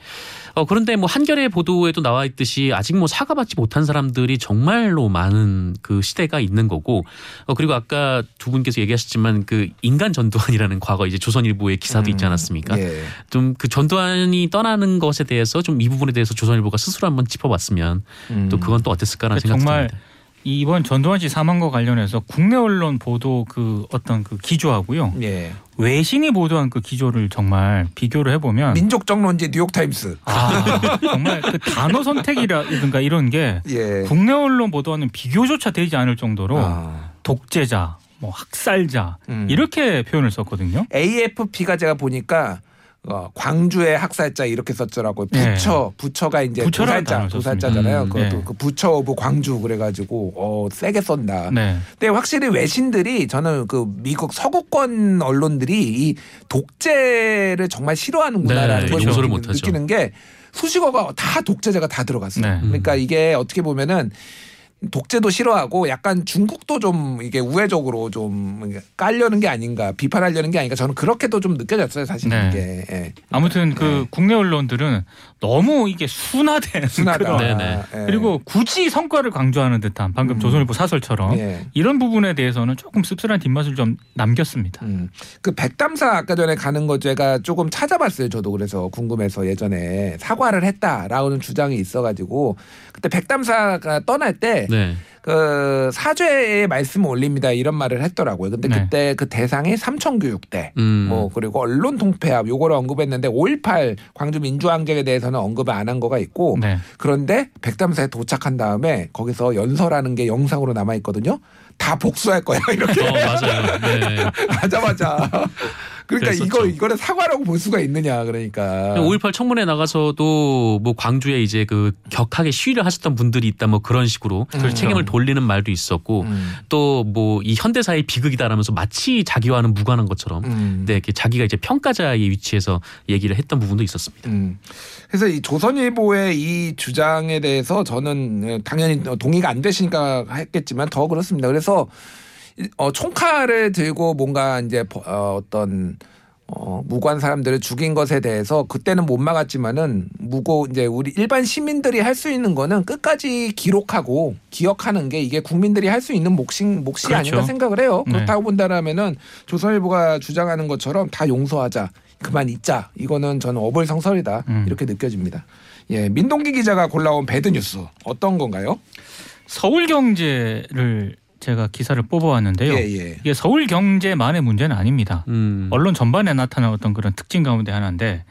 [SPEAKER 4] 어 그런데 뭐 한겨레 보도에도 나와 있듯이 아직 뭐 사과받지 못한 사람들이 정말로 많은 그 시대가 있는 거고 어 그리고 아까 두 분께서 얘기하셨지만 그 인간 전두환이라는 과거 이제 조선일보의 기사도 있지 않았습니까?
[SPEAKER 2] 예.
[SPEAKER 4] 좀그 전두환이 떠나는 것에 대해서 좀 이 부분에 대해서 조선일보가 스스로 한번 짚어봤으면
[SPEAKER 2] 음.
[SPEAKER 4] 또 그건 또 어땠을까라는
[SPEAKER 3] 그
[SPEAKER 4] 생각이 듭니다.
[SPEAKER 3] 이번 전두환 씨 사망과 관련해서 국내 언론 보도 그 어떤 그 기조하고요
[SPEAKER 2] 예.
[SPEAKER 3] 외신이 보도한 그 기조를 정말 비교를 해보면
[SPEAKER 2] 민족 정론지 뉴욕 타임스.
[SPEAKER 3] 아 정말 그 단어 선택이라든가 이런 게 (laughs)
[SPEAKER 2] 예.
[SPEAKER 3] 국내 언론 보도와는 비교조차 되지 않을 정도로
[SPEAKER 2] 아.
[SPEAKER 3] 독재자, 뭐 학살자
[SPEAKER 2] 음.
[SPEAKER 3] 이렇게 표현을 썼거든요.
[SPEAKER 2] AFP가 제가 보니까 어, 광주의 학살자 이렇게 썼더라고요.
[SPEAKER 3] 네.
[SPEAKER 2] 부처, 부처가 이제 도살자, 도살자잖아요.
[SPEAKER 4] 썼습니다.
[SPEAKER 2] 그것도
[SPEAKER 3] 네.
[SPEAKER 2] 그 butcher of 광주 그래가지고 어 세게 쏜다.
[SPEAKER 3] 네.
[SPEAKER 2] 근데 확실히 외신들이 저는 그 미국 서구권 언론들이 이 독재를 정말 싫어하는구나라는
[SPEAKER 4] 네,
[SPEAKER 2] 걸
[SPEAKER 4] 용서를
[SPEAKER 2] 느끼는-. 느끼는 게 수식어가 다 독재자가 다 들어갔어요.
[SPEAKER 3] 네.
[SPEAKER 2] 그러니까 이게 어떻게 보면은 독재도 싫어하고 약간 중국도 좀 이게 우회적으로 좀 깔려는 게 아닌가 비판하려는 게 아닌가 저는 그렇게도 좀 느껴졌어요 사실
[SPEAKER 3] 네.
[SPEAKER 2] 이게 예.
[SPEAKER 3] 아무튼 그
[SPEAKER 2] 네.
[SPEAKER 3] 국내 언론들은 너무 이게 순화된 (laughs)
[SPEAKER 4] 네네.
[SPEAKER 2] 예.
[SPEAKER 3] 그리고 굳이 성과를 강조하는 듯한 방금
[SPEAKER 2] 음.
[SPEAKER 3] 조선일보 사설처럼
[SPEAKER 2] 예.
[SPEAKER 3] 이런 부분에 대해서는 조금 씁쓸한 뒷맛을 좀 남겼습니다.
[SPEAKER 2] 음. 그 백담사 아까 전에 가는 거 제가 조금 찾아봤어요. 저도 그래서 궁금해서 예전에 사과를 했다라는 주장이 있어가지고 그때 백담사가 떠날 때
[SPEAKER 4] 네.
[SPEAKER 2] 그 사죄의 말씀을 올립니다 이런 말을 했더라고요. 근데
[SPEAKER 3] 네.
[SPEAKER 2] 그때 그 대상이 삼천교육대
[SPEAKER 4] 음.
[SPEAKER 2] 뭐 그리고 언론 통폐합 요거를 언급했는데 5.18 광주 민주항쟁에 대해서는 언급을 안 한 거가 있고
[SPEAKER 3] 네.
[SPEAKER 2] 그런데 백담사에 도착한 다음에 거기서 연설하는 게 영상으로 남아 있거든요. 다 복수할 거야 (laughs) 이렇게
[SPEAKER 4] 어 맞아요. 네. (laughs)
[SPEAKER 2] 맞아 맞아. 그러니까
[SPEAKER 4] 그랬었죠.
[SPEAKER 2] 이거 이거를 사과라고 볼 수가 있느냐 그러니까.
[SPEAKER 4] 5.18 청문회 나가서도 뭐 광주에 이제 그 격하게 시위를 하셨던 분들이 있다 뭐 그런 식으로
[SPEAKER 2] 그렇죠.
[SPEAKER 4] 책임을 돌리는 말도 있었고
[SPEAKER 2] 음,
[SPEAKER 4] 또뭐 이 현대사의 비극이다라면서 마치 자기와는 무관한 것처럼
[SPEAKER 2] 음.
[SPEAKER 4] 네, 자기가 이제 평가자의 위치에서 얘기를 했던 부분도 있었습니다.
[SPEAKER 2] 음. 그래서 이 조선일보의 이 주장에 대해서 저는 당연히 동의가 안 되시니까 했겠지만 더 그렇습니다. 그래서 어, 총칼을 들고 뭔가 이제 버- 어, 어떤 어, 무관 사람들을 죽인 것에 대해서 그때는 못 막았지만은 무고 이제 우리 일반 시민들이 할 수 있는 거는 끝까지 기록하고 기억하는 게 이게 국민들이 할 수 있는 몫이 몫이
[SPEAKER 3] 그렇죠.
[SPEAKER 2] 아닌가 생각을 해요.
[SPEAKER 3] 네.
[SPEAKER 2] 그렇다고 본다라면은 조선일보가 주장하는 것처럼 다 용서하자. 그만 잊자. 이거는 저는 어불성설이다.
[SPEAKER 3] 음.
[SPEAKER 2] 이렇게 느껴집니다. 예, 민동기 기자가 골라온 배드 뉴스 어떤 건가요?
[SPEAKER 3] 서울경제를 제가 기사를 뽑아왔는데요.
[SPEAKER 2] 예, 예.
[SPEAKER 3] 이게 서울 경제만의 문제는 아닙니다.
[SPEAKER 4] 음.
[SPEAKER 3] 언론 전반에 나타난 어떤 그런 특징 가운데 하나인데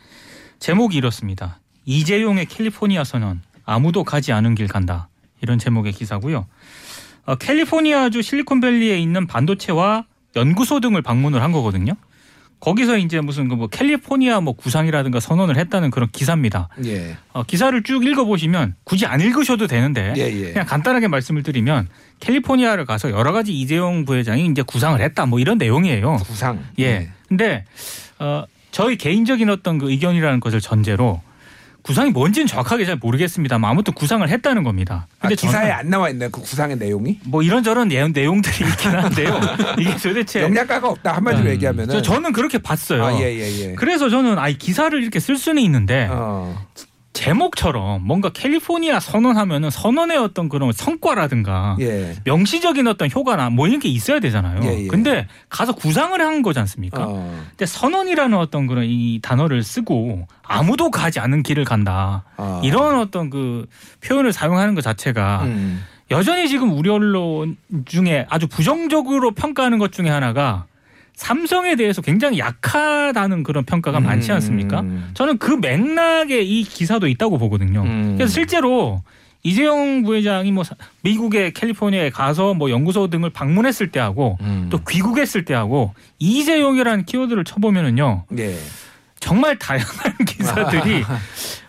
[SPEAKER 3] 제목이 이렇습니다. 이재용의 캘리포니아 선언 아무도 가지 않은 길 간다. 이런 제목의 기사고요. 어, 캘리포니아주 실리콘밸리에 있는 반도체와 연구소 등을 방문을 한 거거든요. 거기서 이제 무슨 그 뭐 캘리포니아 뭐 구상이라든가 선언을 했다는 그런 기사입니다.
[SPEAKER 2] 예.
[SPEAKER 3] 어, 기사를 쭉 읽어보시면 굳이 안 읽으셔도 되는데
[SPEAKER 2] 예, 예.
[SPEAKER 3] 그냥 간단하게 말씀을 드리면 캘리포니아를 가서 여러 가지 이재용 부회장이 이제 구상을 했다 뭐 이런 내용이에요.
[SPEAKER 2] 구상.
[SPEAKER 3] 예. 근데 어 저희 개인적인 어떤 그 의견이라는 것을 전제로 구상이 뭔지는 정확하게 잘 모르겠습니다만 아무튼 구상을 했다는 겁니다.
[SPEAKER 2] 아,
[SPEAKER 3] 근데
[SPEAKER 2] 기사에
[SPEAKER 3] 저는
[SPEAKER 2] 안 나와 있나요? 그 구상의 내용이?
[SPEAKER 3] 뭐 이런저런 내용, 내용들이 있긴 한데요. (laughs) 이게 도대체
[SPEAKER 2] 영양가가 없다 한마디로
[SPEAKER 4] 음.
[SPEAKER 2] 얘기하면은.
[SPEAKER 3] 저, 저는 그렇게 봤어요.
[SPEAKER 2] 아, 예, 예, 예.
[SPEAKER 3] 그래서 저는 아이 기사를 이렇게 쓸 수는 있는데
[SPEAKER 2] 어.
[SPEAKER 3] 제목처럼 뭔가 캘리포니아 선언하면은 선언의 어떤 그런 성과라든가
[SPEAKER 2] 예.
[SPEAKER 3] 명시적인 어떤 효과나 뭐 이런 게 있어야 되잖아요.
[SPEAKER 2] 예, 예.
[SPEAKER 3] 근데 가서 구상을 한 거지 않습니까?
[SPEAKER 2] 어.
[SPEAKER 3] 근데 선언이라는 어떤 그런 이 단어를 쓰고 아무도 가지 않은 길을 간다.
[SPEAKER 2] 어.
[SPEAKER 3] 이런 어떤 그 표현을 사용하는 것 자체가
[SPEAKER 2] 음.
[SPEAKER 3] 여전히 지금 우리 언론 중에 아주 부정적으로 평가하는 것 중에 하나가 삼성에 대해서 굉장히 약하다는 그런 평가가 많지 않습니까?
[SPEAKER 2] 음.
[SPEAKER 3] 저는 그 맥락에 이 기사도 있다고 보거든요.
[SPEAKER 2] 음.
[SPEAKER 3] 그래서 실제로 이재용 부회장이 뭐 사- 미국의 캘리포니아에 가서 뭐 연구소 등을 방문했을 때하고
[SPEAKER 2] 음.
[SPEAKER 3] 또 귀국했을 때하고 이재용이라는 키워드를 쳐보면은요
[SPEAKER 2] 예.
[SPEAKER 3] 정말 다양한 (laughs) 기사들이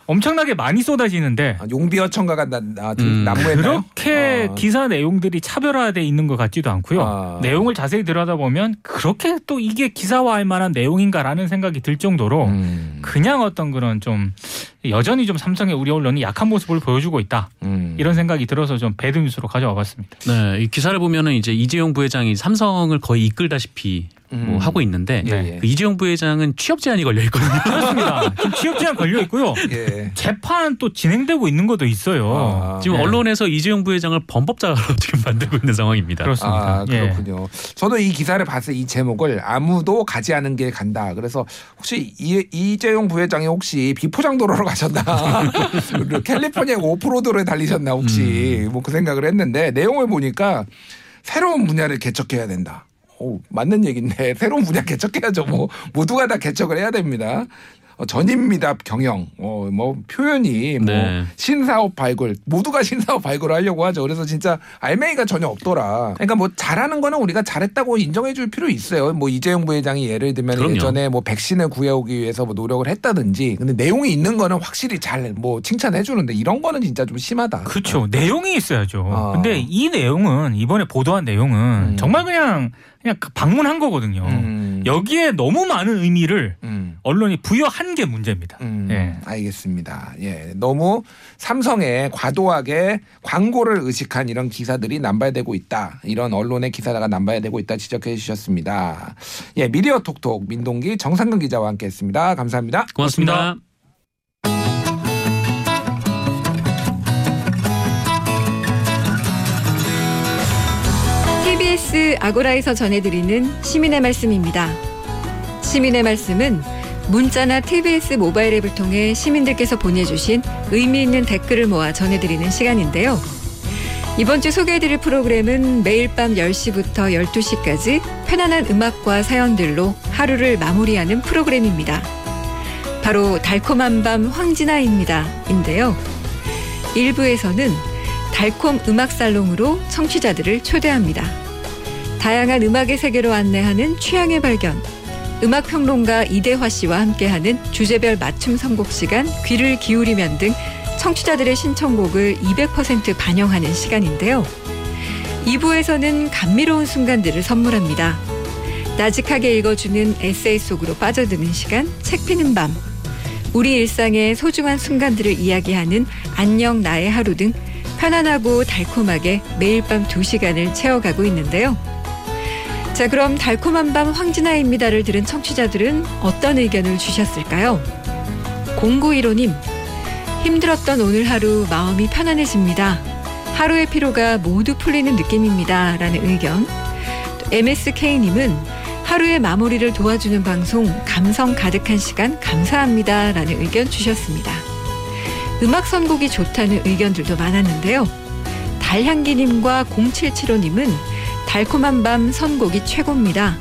[SPEAKER 3] 엄청나게 많이 쏟아지는데
[SPEAKER 2] 아, 용비어 청가가 나, 나,
[SPEAKER 4] 음.
[SPEAKER 2] 난무했나요?
[SPEAKER 3] 그렇게
[SPEAKER 2] 아.
[SPEAKER 3] 기사 내용들이 차별화돼 있는 것 같지도 않고요.
[SPEAKER 2] 아.
[SPEAKER 3] 내용을 자세히 들여다 보면 그렇게 또 이게 기사화할 만한 내용인가라는 생각이 들 정도로
[SPEAKER 2] 음.
[SPEAKER 3] 그냥 어떤 그런 좀 여전히 좀 삼성의 우리 언론이 약한 모습을 보여주고 있다.
[SPEAKER 2] 음.
[SPEAKER 3] 이런 생각이 들어서 좀 배드 뉴스로 가져와 봤습니다.
[SPEAKER 4] 네, 이 기사를 보면은 이제 이재용 부회장이 삼성을 거의 이끌다시피 뭐
[SPEAKER 2] 음.
[SPEAKER 4] 하고 있는데
[SPEAKER 2] 예, 예.
[SPEAKER 4] 그 이재용 부회장은 취업 제한이 걸려 있거든요.
[SPEAKER 3] 그렇습니다. 지금 취업 제한 걸려 있고요. (laughs)
[SPEAKER 2] 예.
[SPEAKER 3] 재판 또 진행되고 있는 것도 있어요.
[SPEAKER 2] 아.
[SPEAKER 4] 지금
[SPEAKER 3] 네.
[SPEAKER 4] 언론에서 이재용 부회장을 범법자로 (laughs) 지금 만들고 있는 상황입니다.
[SPEAKER 3] 그렇습니다.
[SPEAKER 2] 아,
[SPEAKER 3] 예.
[SPEAKER 2] 그렇군요. 저도 이 기사를 봤을 때 이 제목을 아무도 가지 않은 길 간다. 그래서 혹시 이, 이재용 부회장이 혹시 비포장도로로 가셨나? (laughs) 캘리포니아 오프로드를 달리셨나 혹시 뭐그 생각을 했는데 내용을 보니까 새로운 분야를 개척해야 된다. 오, 맞는 얘기인데 (laughs) 새로운 분야 개척해야죠. 뭐 모두가 다 개척을 해야 됩니다. 어, 전인미답 경영, 어, 뭐 표현이 뭐
[SPEAKER 4] 네.
[SPEAKER 2] 신사업 발굴 모두가 신사업 발굴을 하려고 하죠. 그래서 진짜 알맹이가 전혀 없더라. 그러니까 뭐 잘하는 거는 우리가 잘했다고 인정해줄 필요 있어요. 뭐 이재용 부회장이 예를 들면
[SPEAKER 4] 그럼요.
[SPEAKER 2] 예전에 뭐 백신을 구해오기 위해서 뭐 노력을 했다든지, 근데 내용이 있는 거는 확실히 잘 뭐 칭찬해주는데 이런 거는 진짜 좀 심하다.
[SPEAKER 3] 그렇죠. 내용이 있어야죠.
[SPEAKER 2] 아.
[SPEAKER 3] 근데 이 내용은 이번에 보도한 내용은
[SPEAKER 2] 음.
[SPEAKER 3] 정말 그냥 그냥 그 방문한 거거든요.
[SPEAKER 2] 음.
[SPEAKER 3] 여기에 너무 많은 의미를
[SPEAKER 2] 음.
[SPEAKER 3] 언론이 부여한 게 문제입니다.
[SPEAKER 2] 음,
[SPEAKER 3] 예.
[SPEAKER 2] 알겠습니다. 예, 너무 삼성에 과도하게 광고를 의식한 이런 기사들이 남발되고 있다. 이런 언론의 기사가 남발되고 있다 지적해 주셨습니다. 예, 미디어 톡톡 민동기 정상근 기자와 함께 했습니다. 감사합니다.
[SPEAKER 4] 고맙습니다.
[SPEAKER 5] TBS 아고라에서 전해드리는 시민의 말씀입니다. 시민의 말씀은 문자나 TBS 모바일 앱을 통해 시민들께서 보내주신 의미 있는 댓글을 모아 전해드리는 시간인데요. 이번 주 소개해드릴 프로그램은 매일 밤 10시부터 12시까지 편안한 음악과 사연들로 하루를 마무리하는 프로그램입니다. 바로 달콤한 밤 황진아입니다. 인데요. 1부에서는 달콤 음악 살롱으로 청취자들을 초대합니다. 다양한 음악의 세계로 안내하는 취향의 발견. 음악 평론가 이대화 씨와 함께하는 주제별 맞춤 선곡 시간 귀를 기울이면 등 청취자들의 신청곡을 200% 반영하는 시간인데요. 2부에서는 감미로운 순간들을 선물합니다. 나직하게 읽어주는 에세이 속으로 빠져드는 시간 책 피는 밤. 우리 일상의 소중한 순간들을 이야기하는 안녕 나의 하루 등 편안하고 달콤하게 매일 밤 2시간을 채워가고 있는데요. 자, 그럼 달콤한 밤 황진아입니다를 들은 청취자들은 어떤 의견을 주셨을까요? 0915님, 힘들었던 오늘 하루 마음이 편안해집니다. 하루의 피로가 모두 풀리는 느낌입니다. 라는 의견. MSK님은 하루의 마무리를 도와주는 방송 감성 가득한 시간 감사합니다. 라는 의견 주셨습니다. 음악 선곡이 좋다는 의견들도 많았는데요. 달향기님과 0775님은 달콤한 밤 선곡이 최고입니다.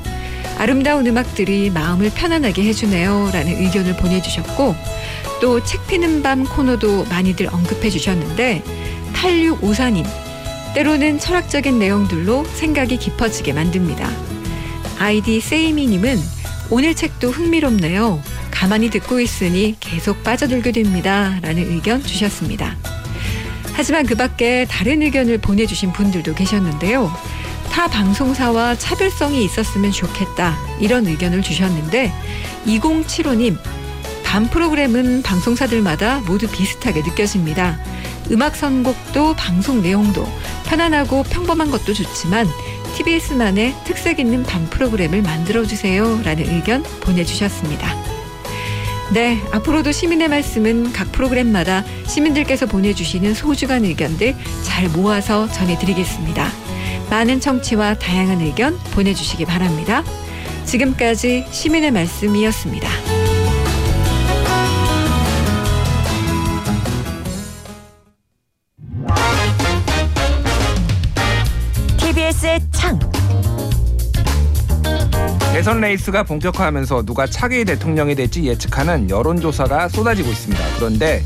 [SPEAKER 5] 아름다운 음악들이 마음을 편안하게 해주네요. 라는 의견을 보내주셨고 또 책 피는 밤 코너도 많이들 언급해 주셨는데 8654님 때로는 철학적인 내용들로 생각이 깊어지게 만듭니다. 아이디 세이미님은 오늘 책도 흥미롭네요. 가만히 듣고 있으니 계속 빠져들게 됩니다. 라는 의견 주셨습니다. 하지만 그 밖에 다른 의견을 보내주신 분들도 계셨는데요. 타 방송사와 차별성이 있었으면 좋겠다. 이런 의견을 주셨는데 2075님 밤 프로그램은 방송사들마다 모두 비슷하게 느껴집니다. 음악 선곡도 방송 내용도 편안하고 평범한 것도 좋지만 TBS만의 특색 있는 밤 프로그램을 만들어주세요. 라는 의견 보내주셨습니다. 네, 앞으로도 시민의 말씀은 각 프로그램마다 시민들께서 보내주시는 소중한 의견들 잘 모아서 전해드리겠습니다. 많은 청취와 다양한 의견 보내주시기 바랍니다. 지금까지 시민의 말씀이었습니다.
[SPEAKER 1] TBS의 창.
[SPEAKER 2] 대선 레이스가 본격화하면서 누가 차기 대통령이 될지 예측하는 여론조사가 쏟아지고 있습니다. 그런데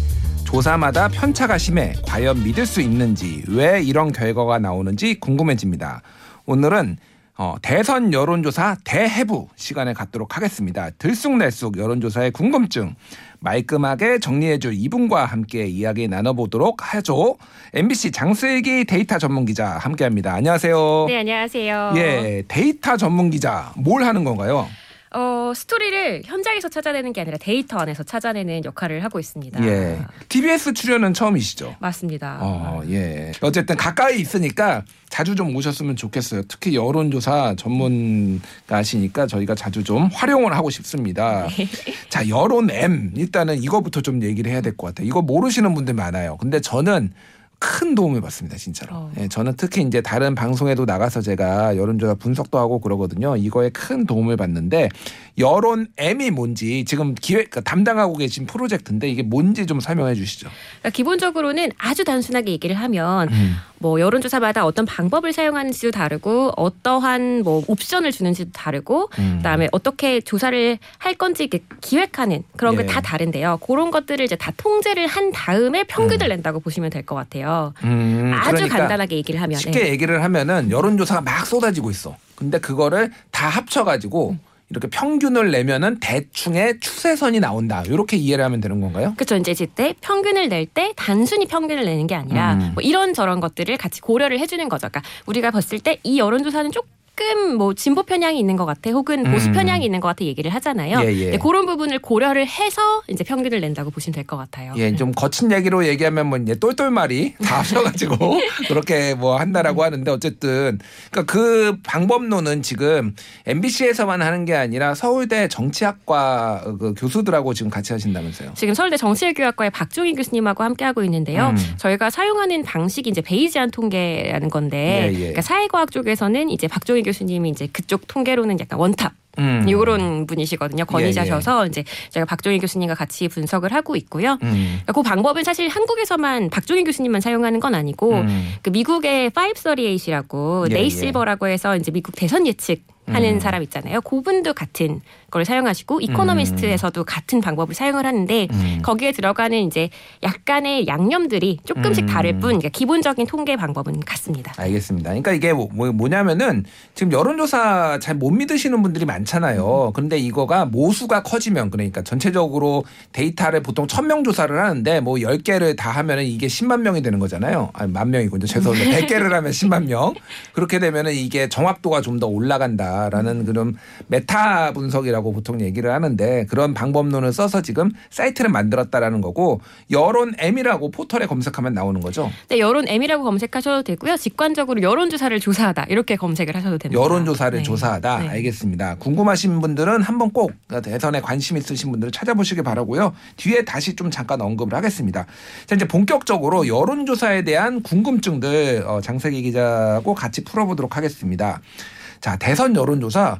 [SPEAKER 2] 조사마다 편차가 심해 과연 믿을 수 있는지 왜 이런 결과가 나오는지 궁금해집니다. 오늘은 어, 대선 여론조사 대해부 시간을 갖도록 하겠습니다. 들쑥날쑥 여론조사의 궁금증 말끔하게 정리해줄 이분과 함께 이야기 나눠보도록 하죠. MBC 장슬기 데이터 전문기자 함께합니다. 안녕하세요.
[SPEAKER 6] 네, 안녕하세요.
[SPEAKER 2] 예, 데이터 전문기자 뭘 하는 건가요?
[SPEAKER 6] 어, 스토리를 현장에서 찾아내는 게 아니라 데이터 안에서 찾아내는 역할을 하고 있습니다.
[SPEAKER 2] 예, TBS 출연은 처음이시죠?
[SPEAKER 6] 맞습니다.
[SPEAKER 2] 어, 예. 어쨌든 가까이 있으니까 자주 좀 오셨으면 좋겠어요. 특히 여론조사 전문가시니까 저희가 자주 좀 활용을 하고 싶습니다.
[SPEAKER 6] 네.
[SPEAKER 2] 자, 여론 M 일단은 이거부터 좀 얘기를 해야 될 것 같아요. 이거 모르시는 분들 많아요. 근데 저는 큰 도움을 받습니다, 진짜로.
[SPEAKER 6] 어.
[SPEAKER 2] 예, 저는 특히 이제 다른 방송에도 나가서 제가 여론조사 분석도 하고 그러거든요. 이거에 큰 도움을 받는데 여론 M이 뭔지 지금 기획 그러니까 담당하고 계신 프로젝트인데 이게 뭔지 좀 설명해 주시죠.
[SPEAKER 6] 그러니까 기본적으로는 아주 단순하게 얘기를 하면
[SPEAKER 2] 음.
[SPEAKER 6] 뭐 여론조사마다 어떤 방법을 사용하는지도 다르고 어떠한 뭐 옵션을 주는지도 다르고
[SPEAKER 2] 음.
[SPEAKER 6] 그다음에 어떻게 조사를 할 건지 이렇게 기획하는 그런
[SPEAKER 2] 예.
[SPEAKER 6] 게다 다른데요. 그런 것들을 이제 다 통제를 한 다음에 평균을 낸다고 보시면 될 것 같아요.
[SPEAKER 2] 음,
[SPEAKER 6] 아주
[SPEAKER 2] 그러니까
[SPEAKER 6] 간단하게 얘기를 하면
[SPEAKER 2] 쉽게
[SPEAKER 6] 네.
[SPEAKER 2] 얘기를 하면은 여론조사가 막 쏟아지고 있어. 근데 그거를 다 합쳐가지고 이렇게 평균을 내면은 대충의 추세선이 나온다. 이렇게 이해를 하면 되는 건가요?
[SPEAKER 6] 그렇죠. 이제 이때 평균을 낼 때 단순히 평균을 내는 게 아니라
[SPEAKER 2] 음.
[SPEAKER 6] 뭐 이런 저런 것들을 같이 고려를 해주는 거죠. 그러니까 우리가 봤을 때 이 여론조사는 조금 뭐 진보 편향이 있는 것 같아, 혹은 보수
[SPEAKER 2] 음.
[SPEAKER 6] 편향이 있는 것 같아 얘기를 하잖아요.
[SPEAKER 2] 예, 예.
[SPEAKER 6] 네, 그런 부분을 고려를 해서 이제 평균을 낸다고 보시면 될 것 같아요.
[SPEAKER 2] 예, 좀 거친 얘기로 얘기하면 뭐 이제 똘똘말이 (laughs) 다 합쳐가지고 (laughs) 그렇게 뭐 한다라고 하는데 어쨌든 그러니까 그 방법론은 지금 MBC에서만 하는 게 아니라 서울대 정치학과 그 교수들하고 지금 같이 하신다면서요?
[SPEAKER 6] 지금 서울대 정치외교학과의 박종희 교수님하고 함께 하고 있는데요.
[SPEAKER 2] 음.
[SPEAKER 6] 저희가 사용하는 방식이 이제 베이지안 통계라는 건데,
[SPEAKER 2] 예, 예.
[SPEAKER 6] 그러니까 사회과학 쪽에서는 이제 박종 희 교수님이 이제 그쪽 통계로는 약간 원탑
[SPEAKER 2] 음.
[SPEAKER 6] 이런 분이시거든요. 권위자셔서 이제 저희가 박종희 교수님과 같이 분석을 하고 있고요.
[SPEAKER 2] 음.
[SPEAKER 6] 그러니까 그 방법은 사실 한국에서만 박종희 교수님만 사용하는 건 아니고
[SPEAKER 2] 음.
[SPEAKER 6] 그 미국의 538이라고
[SPEAKER 2] 예,
[SPEAKER 6] 네이
[SPEAKER 2] 예.
[SPEAKER 6] 실버라고 해서 이제 미국 대선 예측 하는
[SPEAKER 2] 음.
[SPEAKER 6] 사람 있잖아요. 그분도 같은 걸 사용하시고 이코노미스트에서도 같은 방법을 사용을 하는데
[SPEAKER 2] 음.
[SPEAKER 6] 거기에 들어가는 이제 약간의 양념들이 조금씩
[SPEAKER 2] 음.
[SPEAKER 6] 다를 뿐 그러니까 기본적인 통계 방법은 같습니다.
[SPEAKER 2] 알겠습니다. 그러니까 이게 뭐, 뭐- 뭐냐면은 지금 여론조사 잘 못 믿으시는 분들이 많잖아요. 그런데 이거가 모수가 커지면 그러니까 전체적으로 데이터를 보통 천 명 조사를 하는데 뭐 10개를 다 하면은 이게 10만 명이 되는 거잖아요. 아니 만 명이군요. 죄송합니다. 100개를 (laughs) 하면 10만 명. 그렇게 되면은 이게 정확도가 좀 더 올라간다라는 그런 메타 분석이라고 보통 얘기를 하는데 그런 방법론을 써서 지금 사이트를 만들었다라는 거고 여론 M이라고 포털에 검색하면 나오는 거죠.
[SPEAKER 6] 근데 여론 M이라고 검색하셔도 되고요. 직관적으로 여론 조사를 조사하다 이렇게 검색을 하셔도 됩니다.
[SPEAKER 2] 여론 조사를
[SPEAKER 6] 네.
[SPEAKER 2] 조사하다.
[SPEAKER 6] 네.
[SPEAKER 2] 알겠습니다. 궁금하신 분들은 한번 꼭 대선에 관심 있으신 분들은 찾아보시길 바라고요. 뒤에 다시 좀 잠깐 언급을 하겠습니다. 자, 이제 본격적으로 여론 조사에 대한 궁금증들 어, 장세기 기자하고 같이 풀어보도록 하겠습니다. 자, 대선 여론조사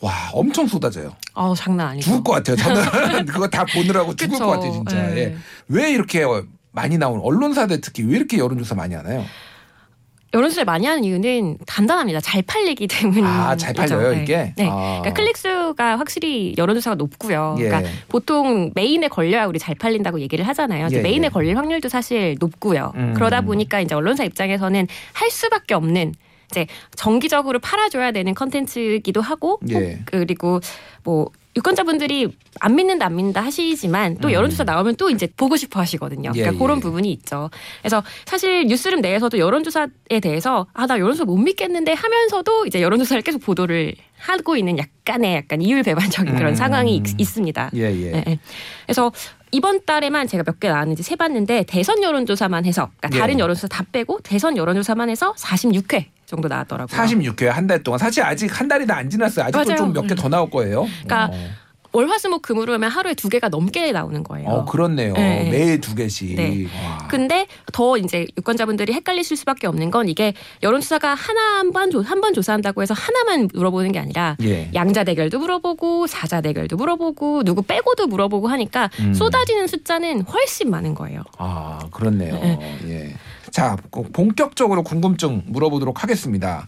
[SPEAKER 2] 와 엄청 쏟아져요.
[SPEAKER 6] 어 장난 아니죠.
[SPEAKER 2] 죽을 것 같아요. 저는 (laughs) 그거 다 보느라고 죽을. 것 같아요, 진짜.
[SPEAKER 6] 네.
[SPEAKER 2] 예. 왜 이렇게 많이 나오는 언론사들 특히 왜 이렇게 여론조사 많이 하나요?
[SPEAKER 6] 여론조사를 많이 하는 이유는 간단합니다. 잘 팔리기 때문이죠.
[SPEAKER 2] 아, 잘 팔려요,
[SPEAKER 6] 네.
[SPEAKER 2] 이게?
[SPEAKER 6] 네.
[SPEAKER 2] 아.
[SPEAKER 6] 그러니까 클릭 수가 확실히 여론조사가 높고요.
[SPEAKER 2] 예.
[SPEAKER 6] 그러니까 보통 메인에 걸려야 우리 잘 팔린다고 얘기를 하잖아요.
[SPEAKER 2] 예,
[SPEAKER 6] 메인에
[SPEAKER 2] 예.
[SPEAKER 6] 걸릴 확률도 사실 높고요.
[SPEAKER 2] 음.
[SPEAKER 6] 그러다 보니까 이제 언론사 입장에서는 할 수밖에 없는 이제 정기적으로 팔아줘야 되는 컨텐츠이기도 하고
[SPEAKER 2] 예.
[SPEAKER 6] 그리고 뭐 유권자분들이 안 믿는다 안 믿는다 하시지만 또
[SPEAKER 2] 음.
[SPEAKER 6] 여론조사 나오면 또 이제 보고 싶어 하시거든요.
[SPEAKER 2] 예,
[SPEAKER 6] 그러니까 그런
[SPEAKER 2] 예.
[SPEAKER 6] 부분이 있죠. 그래서 사실 뉴스룸 내에서도 여론조사에 대해서 아 나 여론조사 못 믿겠는데 하면서도 이제 여론조사를 계속 보도를 하고 있는 약간의 약간 이율배반적인 그런
[SPEAKER 2] 음.
[SPEAKER 6] 상황이 있, 있습니다.
[SPEAKER 2] 예, 예.
[SPEAKER 6] 예, 예. 그래서 이번 달에만 제가 몇 개 나왔는지 세봤는데 대선 여론조사만 해서 그러니까
[SPEAKER 2] 예.
[SPEAKER 6] 다른 여론조사 다 빼고 대선 여론조사만 해서 46회 정도 나왔더라고요.
[SPEAKER 2] 46회 한 달 동안 사실 아직 한 달이 다 안 지났어요. 아직도
[SPEAKER 6] 맞아요.
[SPEAKER 2] 좀 몇 개 더 나올 거예요.
[SPEAKER 6] 그러니까
[SPEAKER 2] 어,
[SPEAKER 6] 월화수목 금으로 하면 하루에 두 개가 넘게 나오는 거예요.
[SPEAKER 2] 어, 그렇네요.
[SPEAKER 6] 네.
[SPEAKER 2] 매일 두 개씩.
[SPEAKER 6] 네.
[SPEAKER 2] 와.
[SPEAKER 6] 근데 더 이제 유권자분들이 헷갈리실 수밖에 없는 건 이게 여론조사가 하나 한번 한번 조사한다고 해서 하나만 물어보는 게 아니라
[SPEAKER 2] 예.
[SPEAKER 6] 양자 대결도 물어보고 사자 대결도 물어보고 누구 빼고도 물어보고 하니까
[SPEAKER 2] 음.
[SPEAKER 6] 쏟아지는 숫자는 훨씬 많은 거예요.
[SPEAKER 2] 아, 그렇네요.
[SPEAKER 6] 네.
[SPEAKER 2] 예. 자, 꼭 본격적으로 궁금증 물어보도록 하겠습니다.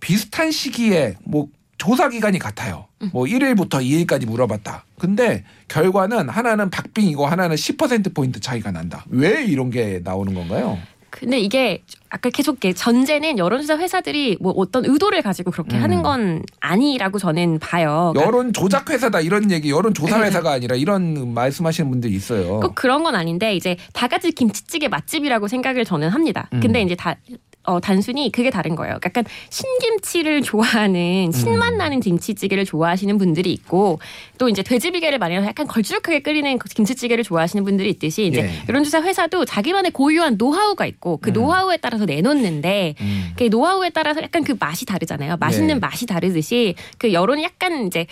[SPEAKER 2] 비슷한 시기에 뭐 조사 기간이 같아요.
[SPEAKER 6] 음.
[SPEAKER 2] 뭐 1일부터 2일까지 물어봤다. 근데 결과는 하나는 박빙이고 하나는 10% 포인트 차이가 난다. 왜 이런 게 나오는 건가요?
[SPEAKER 6] 근데 이게 아까 계속 전제는 여론조사 회사들이 뭐 어떤 의도를 가지고 그렇게
[SPEAKER 2] 음.
[SPEAKER 6] 하는 건 아니라고 저는 봐요. 그러니까
[SPEAKER 2] 여론 조작 회사다 이런 얘기, 여론 조사 회사가 아니라 이런 말씀하시는 분들이 있어요.
[SPEAKER 6] 꼭 그런 건 아닌데 이제 다 같이 김치찌개 맛집이라고 생각을 저는 합니다.
[SPEAKER 2] 음.
[SPEAKER 6] 근데 이제 다 어, 단순히 그게 다른 거예요. 약간 신김치를 좋아하는 신맛
[SPEAKER 2] 음.
[SPEAKER 6] 나는 김치찌개를 좋아하시는 분들이 있고 또 이제 돼지비계를 해서 약간 걸쭉하게 끓이는 그 김치찌개를 좋아하시는 분들이 있듯이 이제
[SPEAKER 2] 예.
[SPEAKER 6] 여론조사 회사도 자기만의 고유한 노하우가 있고 그
[SPEAKER 2] 음.
[SPEAKER 6] 노하우에 따라서 내놓는데
[SPEAKER 2] 음.
[SPEAKER 6] 그 노하우에 따라서 약간 그 맛이 다르잖아요. 맛있는
[SPEAKER 2] 네.
[SPEAKER 6] 맛이 다르듯이 그 여론이 약간 이제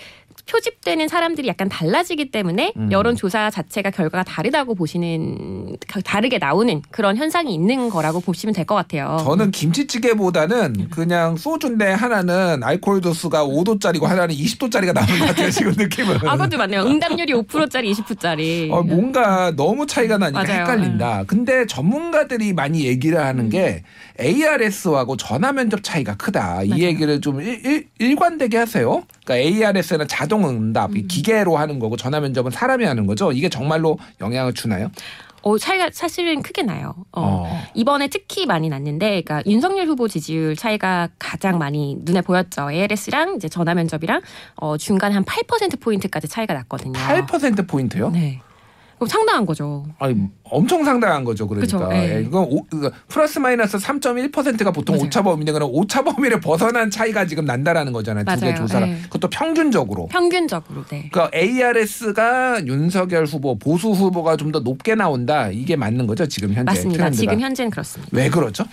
[SPEAKER 6] 표집되는 사람들이 약간 달라지기 때문에
[SPEAKER 2] 음.
[SPEAKER 6] 여론조사 자체가 결과가 다르다고 보시는 다르게 나오는 그런 현상이 있는 거라고 보시면 될 것 같아요.
[SPEAKER 2] 저는 김치찌개보다는 그냥 소주인데 하나는 알코올 도수가 5도짜리고 하나는 20도짜리가 나오는 것 같아요 지금 느낌은.
[SPEAKER 6] 아, 그것도 맞네요. 응답률이 5%짜리, 20%짜리.
[SPEAKER 2] 어, 뭔가 너무 차이가 나니까
[SPEAKER 6] 맞아요. 음.
[SPEAKER 2] 헷갈린다. 근데 전문가들이 많이 얘기를 하는 게 ARS하고 전화 면접 차이가 크다. 이
[SPEAKER 6] 맞아요.
[SPEAKER 2] 얘기를 좀 일, 일, 관되게 하세요. 그러니까 ARS는 자동 응답,
[SPEAKER 6] 음.
[SPEAKER 2] 이 기계로 하는 거고 전화 면접은 사람이 하는 거죠. 이게 정말로 영향을 주나요?
[SPEAKER 6] 어, 차이가 사실은 크게 나요. 어.
[SPEAKER 2] 어.
[SPEAKER 6] 이번에 특히 많이 났는데, 그러니까 윤석열 후보 지지율 차이가 가장 많이 눈에 보였죠. ALS랑 이제 전화 면접이랑 어, 중간 한 8% 포인트까지 차이가 났거든요.
[SPEAKER 2] 8% 포인트요?
[SPEAKER 6] 네. 그럼 상당한 거죠.
[SPEAKER 2] 아니 엄청 상당한 거죠. 그러니까
[SPEAKER 6] 예.
[SPEAKER 2] 예, 이건 오, 그 플러스 마이너스 3.1%가 보통
[SPEAKER 6] 맞아요.
[SPEAKER 2] 오차 범위인데 그럼 오차 범위를 벗어난 차이가 지금 난다라는 거잖아요. 두 개. 조사를.
[SPEAKER 6] 예.
[SPEAKER 2] 그것도 평균적으로.
[SPEAKER 6] 평균적으로, 네.
[SPEAKER 2] 그러니까 ARS가 윤석열 후보, 보수 후보가 좀 더 높게 나온다. 이게 맞는 거죠, 지금 현재
[SPEAKER 6] 맞습니다.
[SPEAKER 2] 트렌드가.
[SPEAKER 6] 지금 현재는 그렇습니다.
[SPEAKER 2] 왜 그러죠?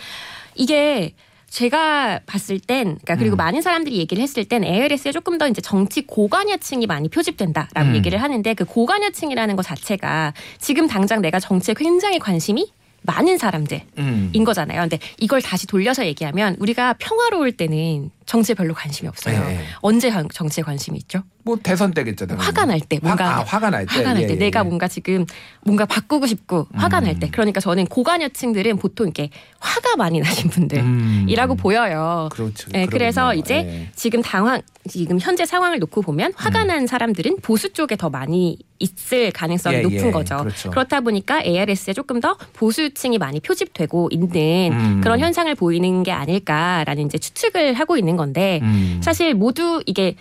[SPEAKER 6] 이게 제가 봤을 땐, 그러니까 그리고
[SPEAKER 2] 음.
[SPEAKER 6] 많은 사람들이 얘기를 했을 땐 ALS에 조금 더 이제 정치 고관여층이 많이 표집된다라고
[SPEAKER 2] 음.
[SPEAKER 6] 얘기를 하는데 그 고관여층이라는 것 자체가 지금 당장 내가 정치에 굉장히 관심이 많은 사람들인
[SPEAKER 2] 음.
[SPEAKER 6] 거잖아요. 근데 이걸 다시 돌려서 얘기하면 우리가 평화로울 때는 정치에 별로 관심이 없어요.
[SPEAKER 2] 예, 예.
[SPEAKER 6] 언제 관- 정치에 관심이 있죠?
[SPEAKER 2] 뭐 대선 때겠죠. 당연히.
[SPEAKER 6] 화가 날 때 뭔가
[SPEAKER 2] 화, 아, 화가 날 때.
[SPEAKER 6] 화가 날
[SPEAKER 2] 예,
[SPEAKER 6] 때
[SPEAKER 2] 예,
[SPEAKER 6] 내가
[SPEAKER 2] 예.
[SPEAKER 6] 뭔가 지금 뭔가 바꾸고 싶고 화가 날때 그러니까 저는 고관여층들은 보통 이렇게 화가 많이 나신 분들이라고
[SPEAKER 2] 음.
[SPEAKER 6] 보여요.
[SPEAKER 2] 그렇죠.
[SPEAKER 6] 네, 그래서. 이제
[SPEAKER 2] 예.
[SPEAKER 6] 지금 당황 지금 현재 상황을 놓고 보면 화가
[SPEAKER 2] 음.
[SPEAKER 6] 난 사람들은 보수 쪽에 더 많이 있을 가능성이
[SPEAKER 2] 예,
[SPEAKER 6] 높은
[SPEAKER 2] 예.
[SPEAKER 6] 거죠.
[SPEAKER 2] 그렇죠.
[SPEAKER 6] 그렇다 보니까 ARS에 조금 더 보수층이 많이 표집되고 있는
[SPEAKER 2] 음.
[SPEAKER 6] 그런 현상을 보이는 게 아닐까라는 이제 추측을 하고 있는 건데
[SPEAKER 2] 음.
[SPEAKER 6] 사실 모두 이게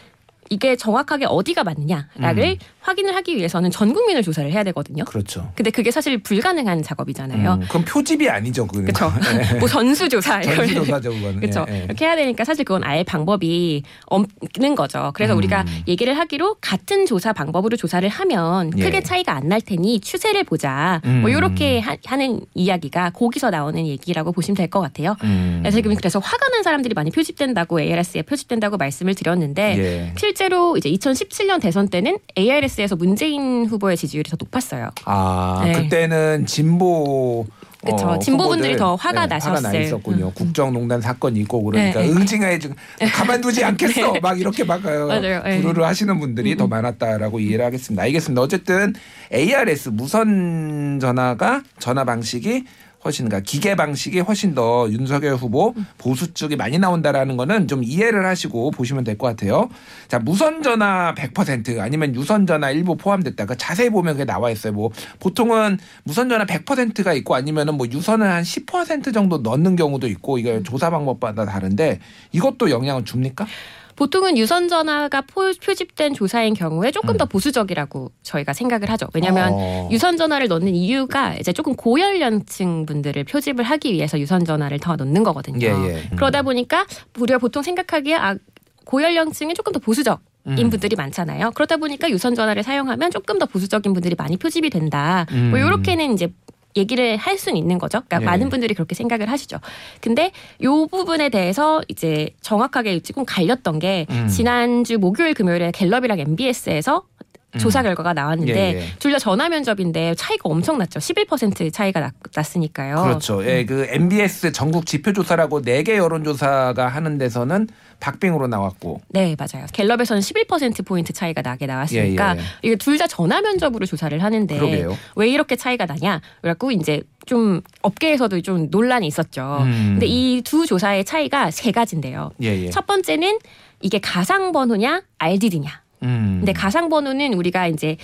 [SPEAKER 6] 이게 정확하게 어디가 맞느냐를 확인을 하기 위해서는 전 국민을 조사를 해야 되거든요.
[SPEAKER 2] 그렇죠.
[SPEAKER 6] 근데 그게 사실 불가능한 작업이잖아요.
[SPEAKER 2] 음, 그럼 표집이 아니죠.
[SPEAKER 6] 그렇죠. (laughs) 뭐 전수조사
[SPEAKER 2] 전수조사죠.
[SPEAKER 6] 그렇죠.
[SPEAKER 2] 예, 예.
[SPEAKER 6] 이렇게 해야 되니까 사실 그건 알 방법이 없는 거죠. 그래서
[SPEAKER 2] 음.
[SPEAKER 6] 우리가 얘기를 하기로 같은 조사 방법으로 조사를 하면
[SPEAKER 2] 예.
[SPEAKER 6] 크게 차이가 안 날 테니 추세를 보자.
[SPEAKER 2] 음.
[SPEAKER 6] 뭐 이렇게 하는 이야기가 거기서 나오는 얘기라고 보시면 될 것 같아요.
[SPEAKER 2] 음.
[SPEAKER 6] 그래서 지금 그래서 화가 난 사람들이 많이 표집된다고 ARS에 표집된다고 말씀을 드렸는데
[SPEAKER 2] 예.
[SPEAKER 6] 실제로 이제 2017년 대선 때는 ARS 에서 문재인 후보의 지지율이 더 높았어요.
[SPEAKER 2] 아,
[SPEAKER 6] 네.
[SPEAKER 2] 그때는 진보
[SPEAKER 6] 그쵸.
[SPEAKER 2] 어,
[SPEAKER 6] 진보분들이 더 화가
[SPEAKER 2] 화가
[SPEAKER 6] 나셨을.
[SPEAKER 2] 나 있었군요.
[SPEAKER 6] 음.
[SPEAKER 2] 국정농단 사건이 있고 그러니까
[SPEAKER 6] 네, 네.
[SPEAKER 2] 응징하에 지금 가만두지 (laughs) 않겠어. 막 이렇게 막 어,
[SPEAKER 6] 맞아요. 네.
[SPEAKER 2] 부르르 하시는 분들이 더 많았다라고 이해를 하겠습니다. 알겠습니다. 어쨌든 ARS 무선 전화가 전화 방식이 훨씬 그러니까 기계 방식이 훨씬 더 윤석열 후보 보수 쪽이 많이 나온다라는 거는 좀 이해를 하시고 보시면 될 것 같아요. 자 무선 전화 100% 아니면 유선 전화 일부 포함됐다. 그 자세히 보면 그게 나와 있어요. 뭐 보통은 무선 전화 100%가 있고 아니면은 뭐 유선을 한 10% 정도 넣는 경우도 있고 이게 조사 방법마다 다른데 이것도 영향을 줍니까?
[SPEAKER 6] 보통은 유선 전화가 포- 표집된 조사인 경우에 조금 더 보수적이라고 저희가 생각을 하죠. 왜냐하면
[SPEAKER 2] 음. 어.
[SPEAKER 6] 유선 전화를 넣는 이유가 이제 조금 고연령층 분들을 표집을 하기 위해서 유선 전화를 더 넣는 거거든요.
[SPEAKER 2] 예, 예.
[SPEAKER 6] 그러다 보니까 우리가 보통 생각하기에 아 고연령층이 조금 더 보수적. 인
[SPEAKER 2] 음.
[SPEAKER 6] 분들이 많잖아요. 그러다 보니까 유선 전화를 사용하면 조금 더 보수적인 분들이 많이 표집이 된다. 뭐
[SPEAKER 2] 음.
[SPEAKER 6] 이렇게는 이제 얘기를 할 수는 있는 거죠. 그러니까
[SPEAKER 2] 예.
[SPEAKER 6] 많은 분들이 그렇게 생각을 하시죠. 근데 요 부분에 대해서 이제 정확하게 조금 갈렸던 게
[SPEAKER 2] 음.
[SPEAKER 6] 지난주 목요일 금요일에 갤럽이랑 MBS에서 조사 결과가 나왔는데
[SPEAKER 2] 음. 예, 예.
[SPEAKER 6] 둘다 전화 면접인데 차이가 엄청 났죠. 11% 차이가 났, 났으니까요.
[SPEAKER 2] 그렇죠. 예, 그 MBS 전국 지표 조사라고 네개 여론 조사가 하는 데서는 박빙으로 나왔고.
[SPEAKER 6] 네, 맞아요. 갤럽에서는 11% 포인트 차이가 나게 나왔으니까
[SPEAKER 2] 예, 예.
[SPEAKER 6] 이게 둘 다 전화 면접으로 조사를 하는데
[SPEAKER 2] 그러게요.
[SPEAKER 6] 왜 이렇게 차이가 나냐? 그래갖고 이제 좀 업계에서도 좀 논란이 있었죠.
[SPEAKER 2] 음.
[SPEAKER 6] 근데 이 두 조사의 차이가 세 가지인데요.
[SPEAKER 2] 예, 예.
[SPEAKER 6] 첫 번째는 이게 가상 번호냐 RDD냐.
[SPEAKER 2] 음.
[SPEAKER 6] 근데 가상 번호는 우리가 이제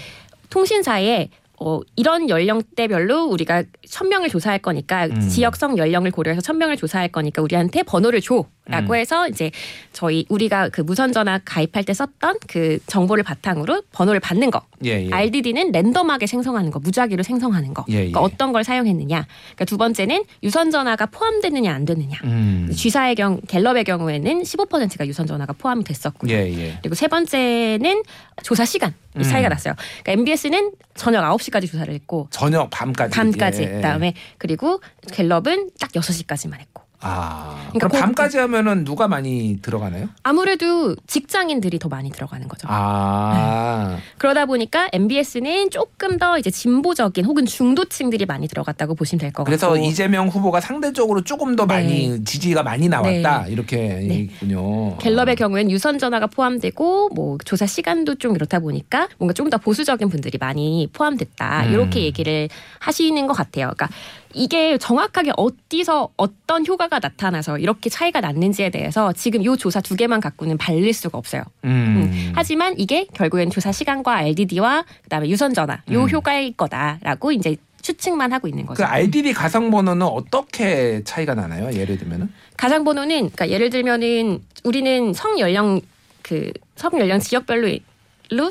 [SPEAKER 6] 통신사에 어, 이런 연령대별로 우리가 천 명을 조사할 거니까
[SPEAKER 2] 음.
[SPEAKER 6] 지역성 연령을 고려해서 천 명을 조사할 거니까 우리한테 번호를 줘 라고
[SPEAKER 2] 음.
[SPEAKER 6] 해서 이제 저희 우리가 그 무선 전화 가입할 때 썼던 그 정보를 바탕으로 번호를 받는 거.
[SPEAKER 2] 예, 예.
[SPEAKER 6] RDD는 랜덤하게 생성하는 거, 무작위로 생성하는 거.
[SPEAKER 2] 예, 예.
[SPEAKER 6] 그러니까 어떤 걸 사용했느냐. 그러니까 두 번째는 유선 전화가 포함되느냐 안 되느냐.
[SPEAKER 2] 음.
[SPEAKER 6] G사의 경 갤럽의 경우에는 15%가 유선 전화가 포함이 됐었고요.
[SPEAKER 2] 예, 예.
[SPEAKER 6] 그리고 세 번째는 조사 시간 이 차이가
[SPEAKER 2] 음.
[SPEAKER 6] 났어요. 그러니까 MBS는 저녁 9시까지 조사를 했고
[SPEAKER 2] 저녁 밤까지.
[SPEAKER 6] 밤까지. 그다음에 그리고 갤럽은 딱 6시까지만 했고
[SPEAKER 2] 아.
[SPEAKER 6] 그러니까
[SPEAKER 2] 그럼
[SPEAKER 6] 그-
[SPEAKER 2] 밤까지 하면은 누가 많이 들어가나요?
[SPEAKER 6] 아무래도 직장인들이 더 많이 들어가는 거죠.
[SPEAKER 2] 아. (laughs)
[SPEAKER 6] 그러다 보니까 MBS는 조금 더 이제 진보적인 혹은 중도층들이 많이 들어갔다고 보시면 될것
[SPEAKER 2] 그래서
[SPEAKER 6] 같고
[SPEAKER 2] 이재명 후보가 상대적으로 조금 더
[SPEAKER 6] 네.
[SPEAKER 2] 많이 지지가 많이 나왔다 이렇게
[SPEAKER 6] 네.
[SPEAKER 2] 얘기군요.
[SPEAKER 6] 갤럽의 경우에는 유선 전화가 포함되고 뭐 조사 시간도 좀 이렇다 보니까 뭔가 좀 더 보수적인 분들이 많이 포함됐다
[SPEAKER 2] 음.
[SPEAKER 6] 이렇게 얘기를 하시는 것 같아요. 그러니까 이게 정확하게 어디서 어떤 효과가 나타나서 이렇게 차이가 났는지에 대해서 지금 이 조사 두 개만 갖고는 발릴 수가 없어요.
[SPEAKER 2] 음.
[SPEAKER 6] 하지만 이게 결국엔 조사 시간과 RDD와 그다음에 유선 전화 요
[SPEAKER 2] 음.
[SPEAKER 6] 효과일 거다라고 이제 추측만 하고 있는 거죠.
[SPEAKER 2] 그 RDD 가상 번호는 어떻게 차이가 나나요? 예를 들면은?
[SPEAKER 6] 가상 번호는 그러니까 예를 들면은 우리는 성 연령 그 성 연령 지역별로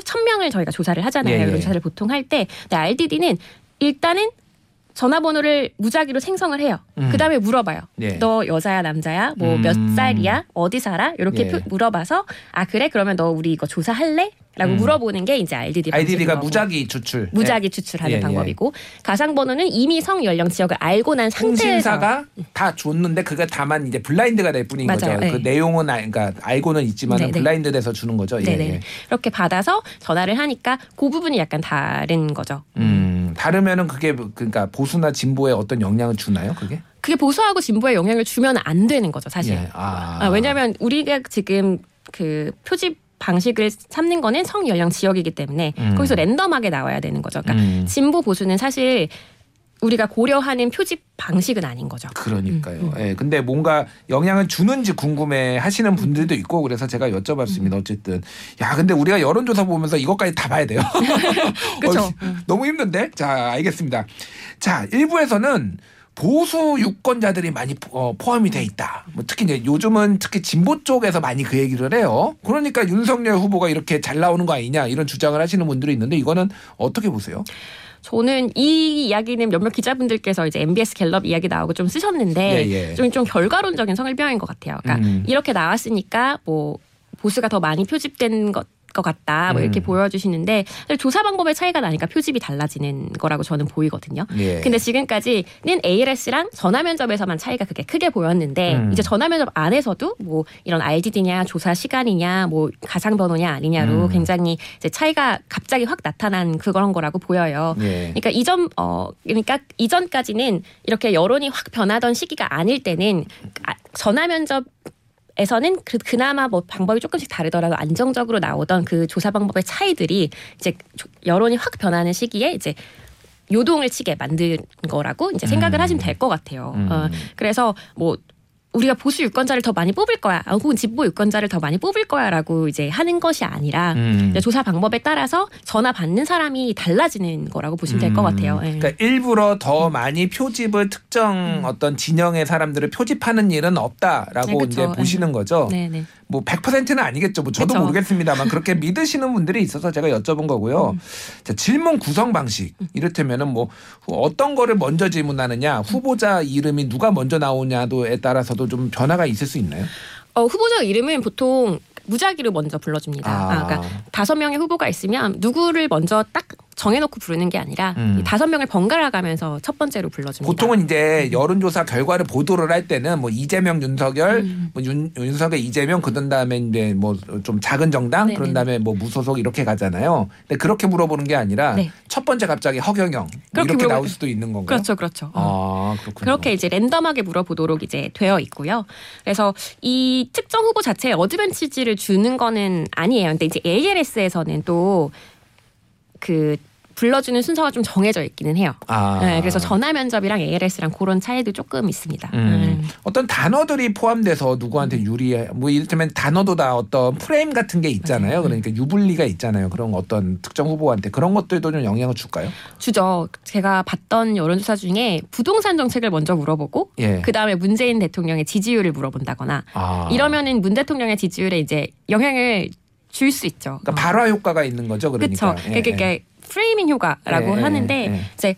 [SPEAKER 6] 천 명을 저희가 조사를 하잖아요.
[SPEAKER 2] 예, 예.
[SPEAKER 6] 조사를 보통 할때 RDD는 일단은 전화번호를 무작위로 생성을 해요.
[SPEAKER 2] 음.
[SPEAKER 6] 그 다음에 물어봐요.
[SPEAKER 2] 예.
[SPEAKER 6] 너 여자야 남자야? 뭐몇
[SPEAKER 2] 음.
[SPEAKER 6] 살이야? 어디 살아? 이렇게
[SPEAKER 2] 예.
[SPEAKER 6] 표- 물어봐서 아 그래 그러면 너 우리 이거 조사할래? 라고
[SPEAKER 2] 음.
[SPEAKER 6] 물어보는 게 이제 RDD
[SPEAKER 2] IDD가. 무작위 추출.
[SPEAKER 6] 무작위 추출하는
[SPEAKER 2] 예, 예.
[SPEAKER 6] 방법이고 가상 번호는 이미 성 연령 지역을 알고 난 상태에서
[SPEAKER 2] 통신사가 다 줬는데 그게 다만 이제 블라인드가 될 뿐인
[SPEAKER 6] 맞아요.
[SPEAKER 2] 거죠.
[SPEAKER 6] 네.
[SPEAKER 2] 그 내용은 아, 그러니까 알고는 있지만
[SPEAKER 6] 네.
[SPEAKER 2] 블라인드 돼서 주는 거죠. 예,
[SPEAKER 6] 네네
[SPEAKER 2] 예.
[SPEAKER 6] 이렇게 받아서 전화를 하니까 그 부분이 약간 다른 거죠.
[SPEAKER 2] 음, 다르면은 그게 그러니까 보수나 진보에 어떤 영향을 주나요? 그게?
[SPEAKER 6] 그게 보수하고 진보에 영향을 주면 안 되는 거죠, 사실.
[SPEAKER 2] 예. 아.
[SPEAKER 6] 아, 왜냐하면 우리가 지금 그 표집 방식을 삼는 거는 성 연령 지역이기 때문에
[SPEAKER 2] 음.
[SPEAKER 6] 거기서 랜덤하게 나와야 되는 거죠. 그러니까
[SPEAKER 2] 음.
[SPEAKER 6] 진보 보수는 사실 우리가 고려하는 표집 방식은 아닌 거죠.
[SPEAKER 2] 그러니까요.
[SPEAKER 6] 음,
[SPEAKER 2] 예. 근데 뭔가 영향을 주는지 궁금해 하시는 분들도 있고 그래서 제가 여쭤봤습니다.
[SPEAKER 6] 음.
[SPEAKER 2] 어쨌든. 야, 근데 우리가 여론조사 보면서 이것까지 다 봐야 돼요. (laughs)
[SPEAKER 6] 그쵸. (laughs)
[SPEAKER 2] 어, 너무 힘든데? 자, 알겠습니다. 자, 일부에서는 보수 유권자들이 많이 포- 어, 포함이 돼 있다. 뭐 특히 이제 요즘은 특히 진보 쪽에서 많이 그 얘기를 해요. 그러니까 윤석열 후보가 이렇게 잘 나오는 거 아니냐 이런 주장을 하시는 분들이 있는데 이거는 어떻게 보세요?
[SPEAKER 6] 저는 이 이야기는 몇몇 기자분들께서 이제 MBS 갤럽 이야기 나오고 좀 쓰셨는데
[SPEAKER 2] 예, 예.
[SPEAKER 6] 좀, 좀 결과론적인 성일병인 것 같아요. 그러니까
[SPEAKER 2] 음.
[SPEAKER 6] 이렇게 나왔으니까 뭐 보수가 더 많이 표집된 것. 것 같다 뭐 이렇게
[SPEAKER 2] 음.
[SPEAKER 6] 보여주시는데 조사 방법의 차이가 나니까 표집이 달라지는 거라고 저는 보이거든요.
[SPEAKER 2] 예.
[SPEAKER 6] 근데 지금까지는 ALS랑 전화 면접에서만 차이가 그게 크게 보였는데
[SPEAKER 2] 음.
[SPEAKER 6] 이제 전화 면접 안에서도 뭐 이런 RDD냐 조사 시간이냐 뭐 가상 번호냐 아니냐로
[SPEAKER 2] 음.
[SPEAKER 6] 굉장히 이제 차이가 갑자기 확 나타난 그런 거라고 보여요.
[SPEAKER 2] 예.
[SPEAKER 6] 그러니까 이전 어 그러니까 이전까지는 이렇게 여론이 확 변하던 시기가 아닐 때는 아, 전화 면접 에서는 그, 그나마 뭐 방법이 조금씩 다르더라도 안정적으로 나오던 그 조사 방법의 차이들이 이제 조- 여론이 확 변하는 시기에 이제 요동을 치게 만든 거라고 이제 생각을
[SPEAKER 2] 음.
[SPEAKER 6] 하시면 될 것 같아요.
[SPEAKER 2] 음.
[SPEAKER 6] 어, 그래서 뭐 우리가 보수 유권자를 더 많이 뽑을 거야, 아, 혹은 진보 유권자를 더 많이 뽑을 거야라고 이제 하는 것이 아니라
[SPEAKER 2] 음.
[SPEAKER 6] 조사 방법에 따라서 전화 받는 사람이 달라지는 거라고 보시면 될 것 같아요. 예.
[SPEAKER 2] 그러니까 일부러 더 많이 표집을 특정 어떤 진영의 사람들을 표집하는 일은 없다라고
[SPEAKER 6] 네, 그쵸.
[SPEAKER 2] 이제 보시는 거죠.
[SPEAKER 6] 네 네.
[SPEAKER 2] 뭐 100%는 아니겠죠. 뭐 저도
[SPEAKER 6] 그쵸.
[SPEAKER 2] 모르겠습니다만 그렇게 (laughs) 믿으시는 분들이 있어서 제가 여쭤본 거고요.
[SPEAKER 6] 음.
[SPEAKER 2] 자, 질문 구성 방식 이를테면은 뭐 어떤 거를 먼저 질문하느냐, 후보자 이름이 누가 먼저 나오냐도에 따라서도 좀 변화가 있을 수 있나요?
[SPEAKER 6] 어, 후보자 이름은 보통 무작위로 먼저 불러줍니다.
[SPEAKER 2] 아.
[SPEAKER 6] 아, 그러니까 다섯 명의 후보가 있으면 누구를 먼저 딱 정해놓고 부르는 게 아니라
[SPEAKER 2] 음.
[SPEAKER 6] 이 다섯 명을 번갈아 가면서 첫 번째로 불러줍니다.
[SPEAKER 2] 보통은 이제 여론조사 결과를 보도를 할 때는 뭐 이재명, 윤석열,
[SPEAKER 6] 음.
[SPEAKER 2] 뭐 윤, 윤석열, 이재명 그런 다음에 이제 뭐 좀 작은 정당
[SPEAKER 6] 네네.
[SPEAKER 2] 그런 다음에 뭐 무소속 이렇게 가잖아요. 근데 그렇게 물어보는 게 아니라
[SPEAKER 6] 네.
[SPEAKER 2] 첫 번째 갑자기 허경영 뭐 이렇게 나올
[SPEAKER 6] 때-
[SPEAKER 2] 수도 있는 건가요?
[SPEAKER 6] 그렇죠, 그렇죠. 어.
[SPEAKER 2] 아 그렇군요.
[SPEAKER 6] 그렇게 이제 랜덤하게 물어보도록 이제 되어 있고요. 그래서 이 특정 후보 자체에 어드밴티지를 주는 거는 아니에요. 근데 이제 ALS에서는 또그 불러주는 순서가 좀 정해져 있기는 해요.
[SPEAKER 2] 아.
[SPEAKER 6] 네, 그래서 전화 면접이랑 ALS랑 그런 차이도 조금 있습니다.
[SPEAKER 2] 음.
[SPEAKER 6] 음.
[SPEAKER 2] 어떤 단어들이 포함돼서 누구한테 유리해 뭐 이를테면 단어도 다 어떤 프레임 같은 게 있잖아요.
[SPEAKER 6] 맞아요.
[SPEAKER 2] 그러니까 유불리가 있잖아요. 그런 어떤 특정 후보한테 그런 것들도 좀 영향을 줄까요?
[SPEAKER 6] 주죠. 제가 봤던 여론조사 중에 부동산 정책을 먼저 물어보고
[SPEAKER 2] 예.
[SPEAKER 6] 그 다음에 문재인 대통령의 지지율을 물어본다거나
[SPEAKER 2] 아.
[SPEAKER 6] 이러면은 문 대통령의 지지율에 이제 영향을 줄 수 있죠.
[SPEAKER 2] 그러니까 발화 효과가 있는 거죠. 그러니까.
[SPEAKER 6] 그렇죠.
[SPEAKER 2] 예,
[SPEAKER 6] 그러니까 프레이밍 효과라고
[SPEAKER 2] 예, 예,
[SPEAKER 6] 하는데
[SPEAKER 2] 예.
[SPEAKER 6] 이제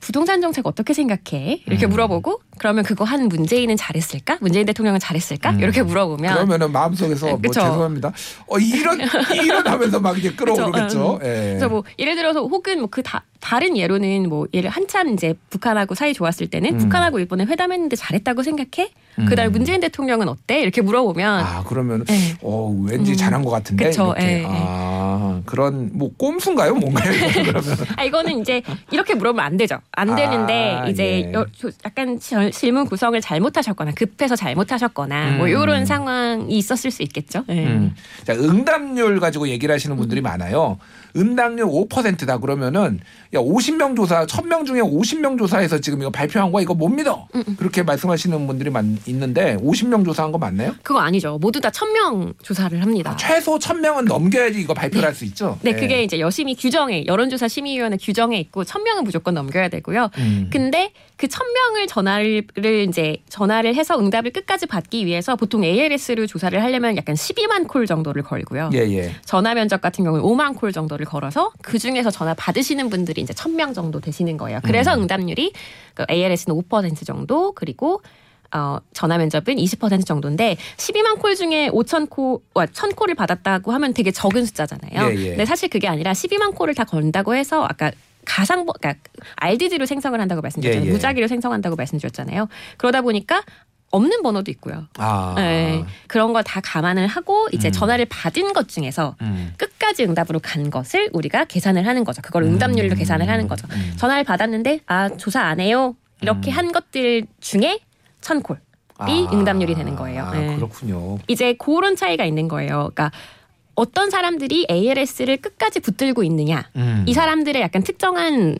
[SPEAKER 6] 부동산 정책 어떻게 생각해? 이렇게
[SPEAKER 2] 음.
[SPEAKER 6] 물어보고 그러면 그거 한 문재인은 잘했을까? 문재인 대통령은 잘했을까?
[SPEAKER 2] 음.
[SPEAKER 6] 이렇게 물어보면
[SPEAKER 2] 그러면은 마음속에서 뭐
[SPEAKER 6] 그쵸.
[SPEAKER 2] 죄송합니다. 어 이런 (laughs) 이런 하면서 막 이제 끌어오르겠죠. 예.
[SPEAKER 6] 그래서 뭐 예를 들어서 혹은 뭐 그 다른 예로는 뭐 예를 한참 이제 북한하고 사이 좋았을 때는
[SPEAKER 2] 음.
[SPEAKER 6] 북한하고 일본에 회담했는데 잘했다고 생각해? 그다음에
[SPEAKER 2] 음.
[SPEAKER 6] 문재인 대통령은 어때? 이렇게 물어보면
[SPEAKER 2] 아 그러면
[SPEAKER 6] 네.
[SPEAKER 2] 어 왠지
[SPEAKER 6] 음.
[SPEAKER 2] 잘한 것 같은데
[SPEAKER 6] 그쵸,
[SPEAKER 2] 이렇게
[SPEAKER 6] 예, 예.
[SPEAKER 2] 아 그런 뭐 꼼수인가요 뭔가요 (laughs) 그러면
[SPEAKER 6] 아 이거는 이제 이렇게 물어보면 안 되죠. 안 되는데
[SPEAKER 2] 아,
[SPEAKER 6] 이제
[SPEAKER 2] 예.
[SPEAKER 6] 약간 질- 질문 구성을 잘못하셨거나 급해서 잘못하셨거나 뭐
[SPEAKER 2] 음.
[SPEAKER 6] 이런 상황이 있었을 수 있겠죠. 예.
[SPEAKER 2] 음. 자, 응답률 가지고 얘기를 하시는 분들이 많아요. 응답률 5%다 그러면은 야 50명 조사 1000명 중에 50명 조사해서 지금 이거 발표한 거야 이거 못 믿어. 그렇게 말씀하시는 분들이 많, 있는데 50명 조사한 거 맞나요?
[SPEAKER 6] 그거 아니죠. 모두 다천명 조사를 합니다.
[SPEAKER 2] 아, 최소 1000명은 넘겨야지 이거 발표를 할수 있죠.
[SPEAKER 6] 네,
[SPEAKER 2] 예.
[SPEAKER 6] 그게 이제 여심이 규정에 여론조사 심의위원회 규정에 있고 천 명은 무조건 넘겨야 되고요.
[SPEAKER 2] 음.
[SPEAKER 6] 근데 그천 명을 전화를 이제 전화를 해서 응답을 끝까지 받기 위해서 보통 ALS를 조사를 하려면 약간 12만 콜 정도를 걸고요.
[SPEAKER 2] 예, 예.
[SPEAKER 6] 전화 면접 같은 경우는 5만 콜 정도를 걸어서 그 중에서 전화 받으시는 분들이 이제 1000명 정도 되시는 거예요. 그래서
[SPEAKER 2] 음.
[SPEAKER 6] 응답률이 그 ALS는 5% 정도 그리고 어, 전화 면접은 20% 정도인데 12만 콜 중에 5천 콜, 1000콜을 받았다고 하면 되게 적은 숫자잖아요.
[SPEAKER 2] 예, 예.
[SPEAKER 6] 근데 사실 그게 아니라 12만 콜을 다 건다고 해서 아까 가상 그러니까 RDD로 생성을 한다고 말씀드렸잖아요.
[SPEAKER 2] 예, 예.
[SPEAKER 6] 무작위로 생성한다고 말씀드렸잖아요. 그러다 보니까 없는 번호도 있고요.
[SPEAKER 2] 아.
[SPEAKER 6] 네, 그런 거다 감안을 하고 이제
[SPEAKER 2] 음.
[SPEAKER 6] 전화를 받은 것 중에서
[SPEAKER 2] 음.
[SPEAKER 6] 끝까지 응답으로 간 것을 우리가 계산을 하는 거죠. 그걸 응답률로
[SPEAKER 2] 음.
[SPEAKER 6] 계산을 하는 거죠.
[SPEAKER 2] 음.
[SPEAKER 6] 전화를 받았는데 아 조사 안 해요 이렇게
[SPEAKER 2] 음.
[SPEAKER 6] 한 것들 중에 천 콜. 이 응답률이 되는 거예요.
[SPEAKER 2] 아,
[SPEAKER 6] 네.
[SPEAKER 2] 그렇군요.
[SPEAKER 6] 이제 그런 차이가 있는 거예요. 그러니까 어떤 사람들이 ARS를 끝까지 붙들고 있느냐.
[SPEAKER 2] 음.
[SPEAKER 6] 이 사람들의 약간 특정한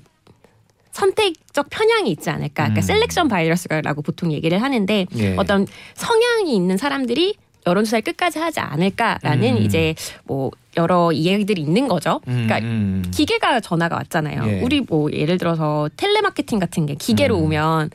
[SPEAKER 6] 선택적 편향이 있지 않을까. 그러니까
[SPEAKER 2] 음.
[SPEAKER 6] 셀렉션 바이러스라고 보통 얘기를 하는데
[SPEAKER 2] 예.
[SPEAKER 6] 어떤 성향이 있는 사람들이 여론조사를 끝까지 하지 않을까라는
[SPEAKER 2] 음.
[SPEAKER 6] 이제 뭐 여러 이야기들이 있는 거죠.
[SPEAKER 2] 음,
[SPEAKER 6] 그러니까
[SPEAKER 2] 음.
[SPEAKER 6] 기계가 전화가 왔잖아요.
[SPEAKER 2] 예.
[SPEAKER 6] 우리 뭐 예를 들어서 텔레마케팅 같은 게 기계로
[SPEAKER 2] 음.
[SPEAKER 6] 오면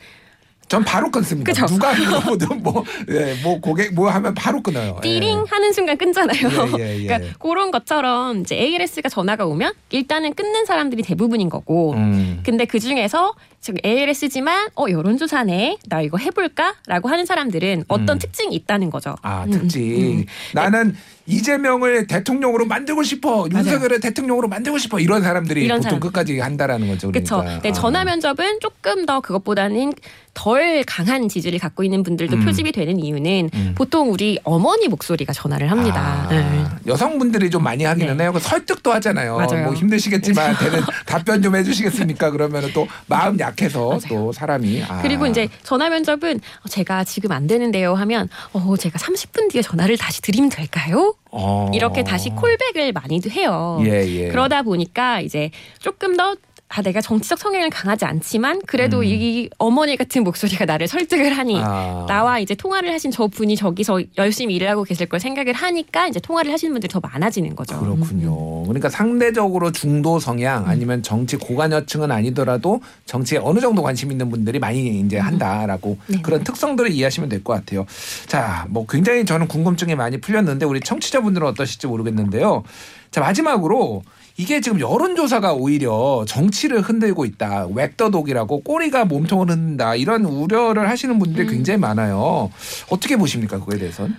[SPEAKER 2] 전 바로 끊습니다.
[SPEAKER 6] 그쵸?
[SPEAKER 2] 누가 물어보든 뭐, 예, 뭐 고객 뭐 하면 바로 끊어요. 예.
[SPEAKER 6] 띠링 하는 순간 끊잖아요.
[SPEAKER 2] 예, 예, 예.
[SPEAKER 6] 그러니까 그런 것처럼 이제 ALS가 전화가 오면 일단은 끊는 사람들이 대부분인 거고
[SPEAKER 2] 음.
[SPEAKER 6] 근데 그 중에서 지금 ALS지만 어 여론조사네 나 이거 해볼까라고 하는 사람들은 어떤
[SPEAKER 2] 음.
[SPEAKER 6] 특징이 있다는 거죠.
[SPEAKER 2] 아,
[SPEAKER 6] 음,
[SPEAKER 2] 특징.
[SPEAKER 6] 음, 음.
[SPEAKER 2] 나는 이재명을 대통령으로 만들고 싶어. 윤석열을 대통령으로 만들고 싶어. 이런 사람들이
[SPEAKER 6] 이런
[SPEAKER 2] 보통
[SPEAKER 6] 사람.
[SPEAKER 2] 끝까지 한다라는 거죠.
[SPEAKER 6] 그렇죠.
[SPEAKER 2] 그러니까.
[SPEAKER 6] 네,
[SPEAKER 2] 아.
[SPEAKER 6] 전화 면접은 조금 더 그것보다는 덜 강한 지지를 갖고 있는 분들도
[SPEAKER 2] 음.
[SPEAKER 6] 표집이 되는 이유는
[SPEAKER 2] 음.
[SPEAKER 6] 보통 우리 어머니 목소리가 전화를 합니다.
[SPEAKER 2] 아,
[SPEAKER 6] 네.
[SPEAKER 2] 여성분들이 좀 많이 하기는
[SPEAKER 6] 네.
[SPEAKER 2] 해요. 그 설득도 하잖아요.
[SPEAKER 6] 맞아요.
[SPEAKER 2] 뭐 힘드시겠지만 (laughs) 되는 답변 좀 해주시겠습니까? 그러면 또 마음 약 해서
[SPEAKER 6] 맞아요.
[SPEAKER 2] 또 사람이. 아.
[SPEAKER 6] 그리고 이제 전화 면접은 어, 제가 지금 안 되는데요 하면 어 제가 30분 뒤에 전화를 다시 드리면 될까요?
[SPEAKER 2] 어.
[SPEAKER 6] 이렇게 다시 콜백을 많이도 해요.
[SPEAKER 2] 예, 예.
[SPEAKER 6] 그러다 보니까 이제 조금 더 아, 내가 정치적 성향을 강하지 않지만 그래도
[SPEAKER 2] 음.
[SPEAKER 6] 이 어머니 같은 목소리가 나를 설득을 하니
[SPEAKER 2] 아.
[SPEAKER 6] 나와 이제 통화를 하신 저 분이 저기서 열심히 일을 하고 계실 걸 생각을 하니까 이제 통화를 하시는 분들이 더 많아지는 거죠.
[SPEAKER 2] 그렇군요. 그러니까 상대적으로 중도 성향 아니면 정치 고관여층은 아니더라도 정치에 어느 정도 관심 있는 분들이 많이 이제 한다라고
[SPEAKER 6] 네.
[SPEAKER 2] 그런 특성들을 이해하시면 될 것 같아요. 자, 뭐 굉장히 저는 궁금증이 많이 풀렸는데 우리 청취자분들은 어떠실지 모르겠는데요. 자, 마지막으로 이게 지금 여론조사가 오히려 정치를 흔들고 있다. 웩더독이라고 꼬리가 몸통을 흔든다. 이런 우려를 하시는 분들이 굉장히 많아요. 어떻게 보십니까? 그거에 대해서는?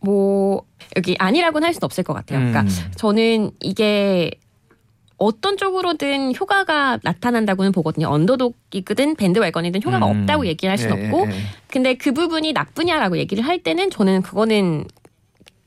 [SPEAKER 6] 뭐 여기 아니라고는 할 수는 없을 것 같아요. 그러니까
[SPEAKER 2] 음.
[SPEAKER 6] 저는 이게 어떤 쪽으로든 효과가 나타난다고는 보거든요. 언더독이든 밴드웨건이든 효과가
[SPEAKER 2] 음.
[SPEAKER 6] 없다고 얘기할 수는
[SPEAKER 2] 예,
[SPEAKER 6] 없고
[SPEAKER 2] 예, 예.
[SPEAKER 6] 근데 그 부분이 나쁘냐라고 얘기를 할 때는 저는 그거는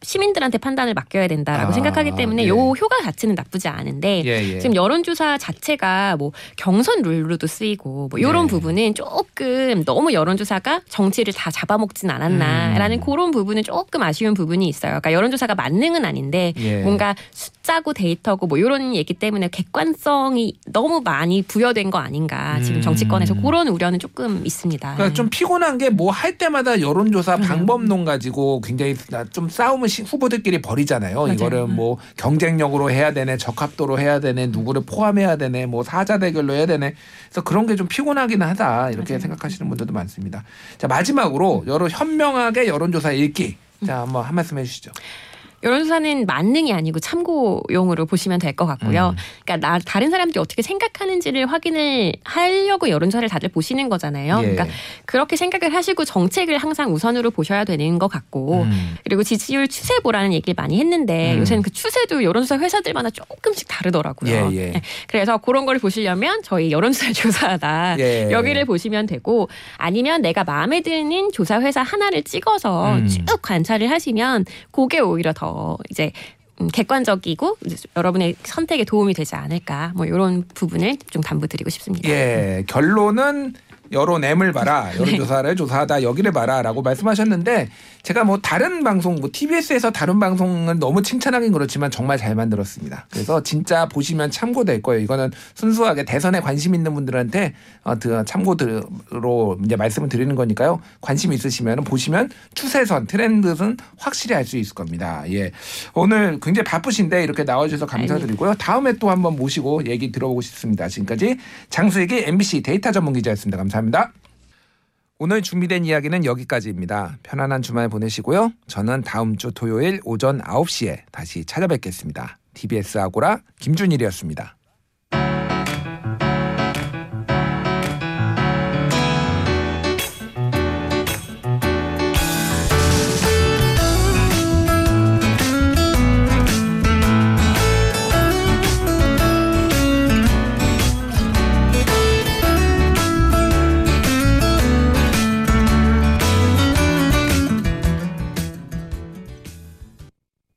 [SPEAKER 6] 시민들한테 판단을 맡겨야 된다라고
[SPEAKER 2] 아,
[SPEAKER 6] 생각하기 때문에
[SPEAKER 2] 예.
[SPEAKER 6] 요 효과 자체는 나쁘지 않은데
[SPEAKER 2] 예, 예.
[SPEAKER 6] 지금 여론조사 자체가 뭐 경선 룰로도 쓰이고 뭐 이런
[SPEAKER 2] 네.
[SPEAKER 6] 부분은 조금 너무 여론조사가 정치를 다 잡아먹진 않았나라는
[SPEAKER 2] 음.
[SPEAKER 6] 그런 부분은 조금 아쉬운 부분이 있어요. 그러니까 여론조사가 만능은 아닌데
[SPEAKER 2] 예.
[SPEAKER 6] 뭔가 숫자고 데이터고 뭐 이런 얘기 때문에 객관성이 너무 많이 부여된 거 아닌가
[SPEAKER 2] 음.
[SPEAKER 6] 지금 정치권에서 그런 우려는 조금 있습니다.
[SPEAKER 2] 그러니까 좀 피곤한 게 뭐 할 때마다 여론조사. 방법론 가지고 굉장히 좀 싸움을 시- 후보들끼리 벌이잖아요.
[SPEAKER 6] 맞아요.
[SPEAKER 2] 이거를 뭐 경쟁력으로 해야 되네, 적합도로 해야 되네, 누구를 포함해야 되네, 뭐 사자 대결로 해야 되네. 그래서 그런 게 좀 피곤하긴 하다 이렇게 생각하시는 분들도 많습니다. 자 마지막으로 여러 현명하게 여론조사 읽기. 자 한번 한 말씀 해주시죠.
[SPEAKER 6] 여론조사는 만능이 아니고 참고용으로 보시면 될 것 같고요.
[SPEAKER 2] 음.
[SPEAKER 6] 그러니까 나 다른 사람들이 어떻게 생각하는지를 확인을 하려고 여론조사를 다들 보시는 거잖아요.
[SPEAKER 2] 예.
[SPEAKER 6] 그러니까 그렇게 생각을 하시고 정책을 항상 우선으로 보셔야 되는 것 같고
[SPEAKER 2] 음.
[SPEAKER 6] 그리고 지지율 추세 보라는 얘기를 많이 했는데
[SPEAKER 2] 음.
[SPEAKER 6] 요새는 그 추세도 여론조사 회사들마다 조금씩 다르더라고요.
[SPEAKER 2] 예, 예.
[SPEAKER 6] 네. 그래서 그런 걸 보시려면 저희 여론조사 (laughs) 조사다
[SPEAKER 2] 예.
[SPEAKER 6] 여기를 보시면 되고 아니면 내가 마음에 드는 조사 회사 하나를 찍어서
[SPEAKER 2] 음.
[SPEAKER 6] 쭉 관찰을 하시면 그게 오히려 더 이제 음, 객관적이고 여러분의 선택에 도움이 되지 않을까 뭐 이런 부분을 좀 담보드리고 싶습니다.
[SPEAKER 2] 예, 결론은 여론엠을 봐라. (laughs) 여론조사를 조사하다 여기를 봐라라고 말씀하셨는데 제가 뭐 다른 방송 뭐 TBS에서 다른 방송은 너무 칭찬하긴 그렇지만 정말 잘 만들었습니다. 그래서 진짜 보시면 참고될 거예요. 이거는 순수하게 대선에 관심 있는 분들한테 어, 그 참고로 이제 말씀을 드리는 거니까요. 관심 있으시면 보시면 추세선 트렌드는 확실히 알 수 있을 겁니다. 예. 오늘 굉장히 바쁘신데 이렇게 나와주셔서 감사드리고요. 다음에 또 한번 모시고 얘기 들어보고 싶습니다. 지금까지 장수익의 MBC 데이터 전문 기자였습니다. 감사합니다. 오늘 준비된 이야기는 여기까지입니다. 편안한 주말 보내시고요. 저는 다음 주 토요일 오전 9시에 다시 찾아뵙겠습니다. TBS 아고라 김준일이었습니다.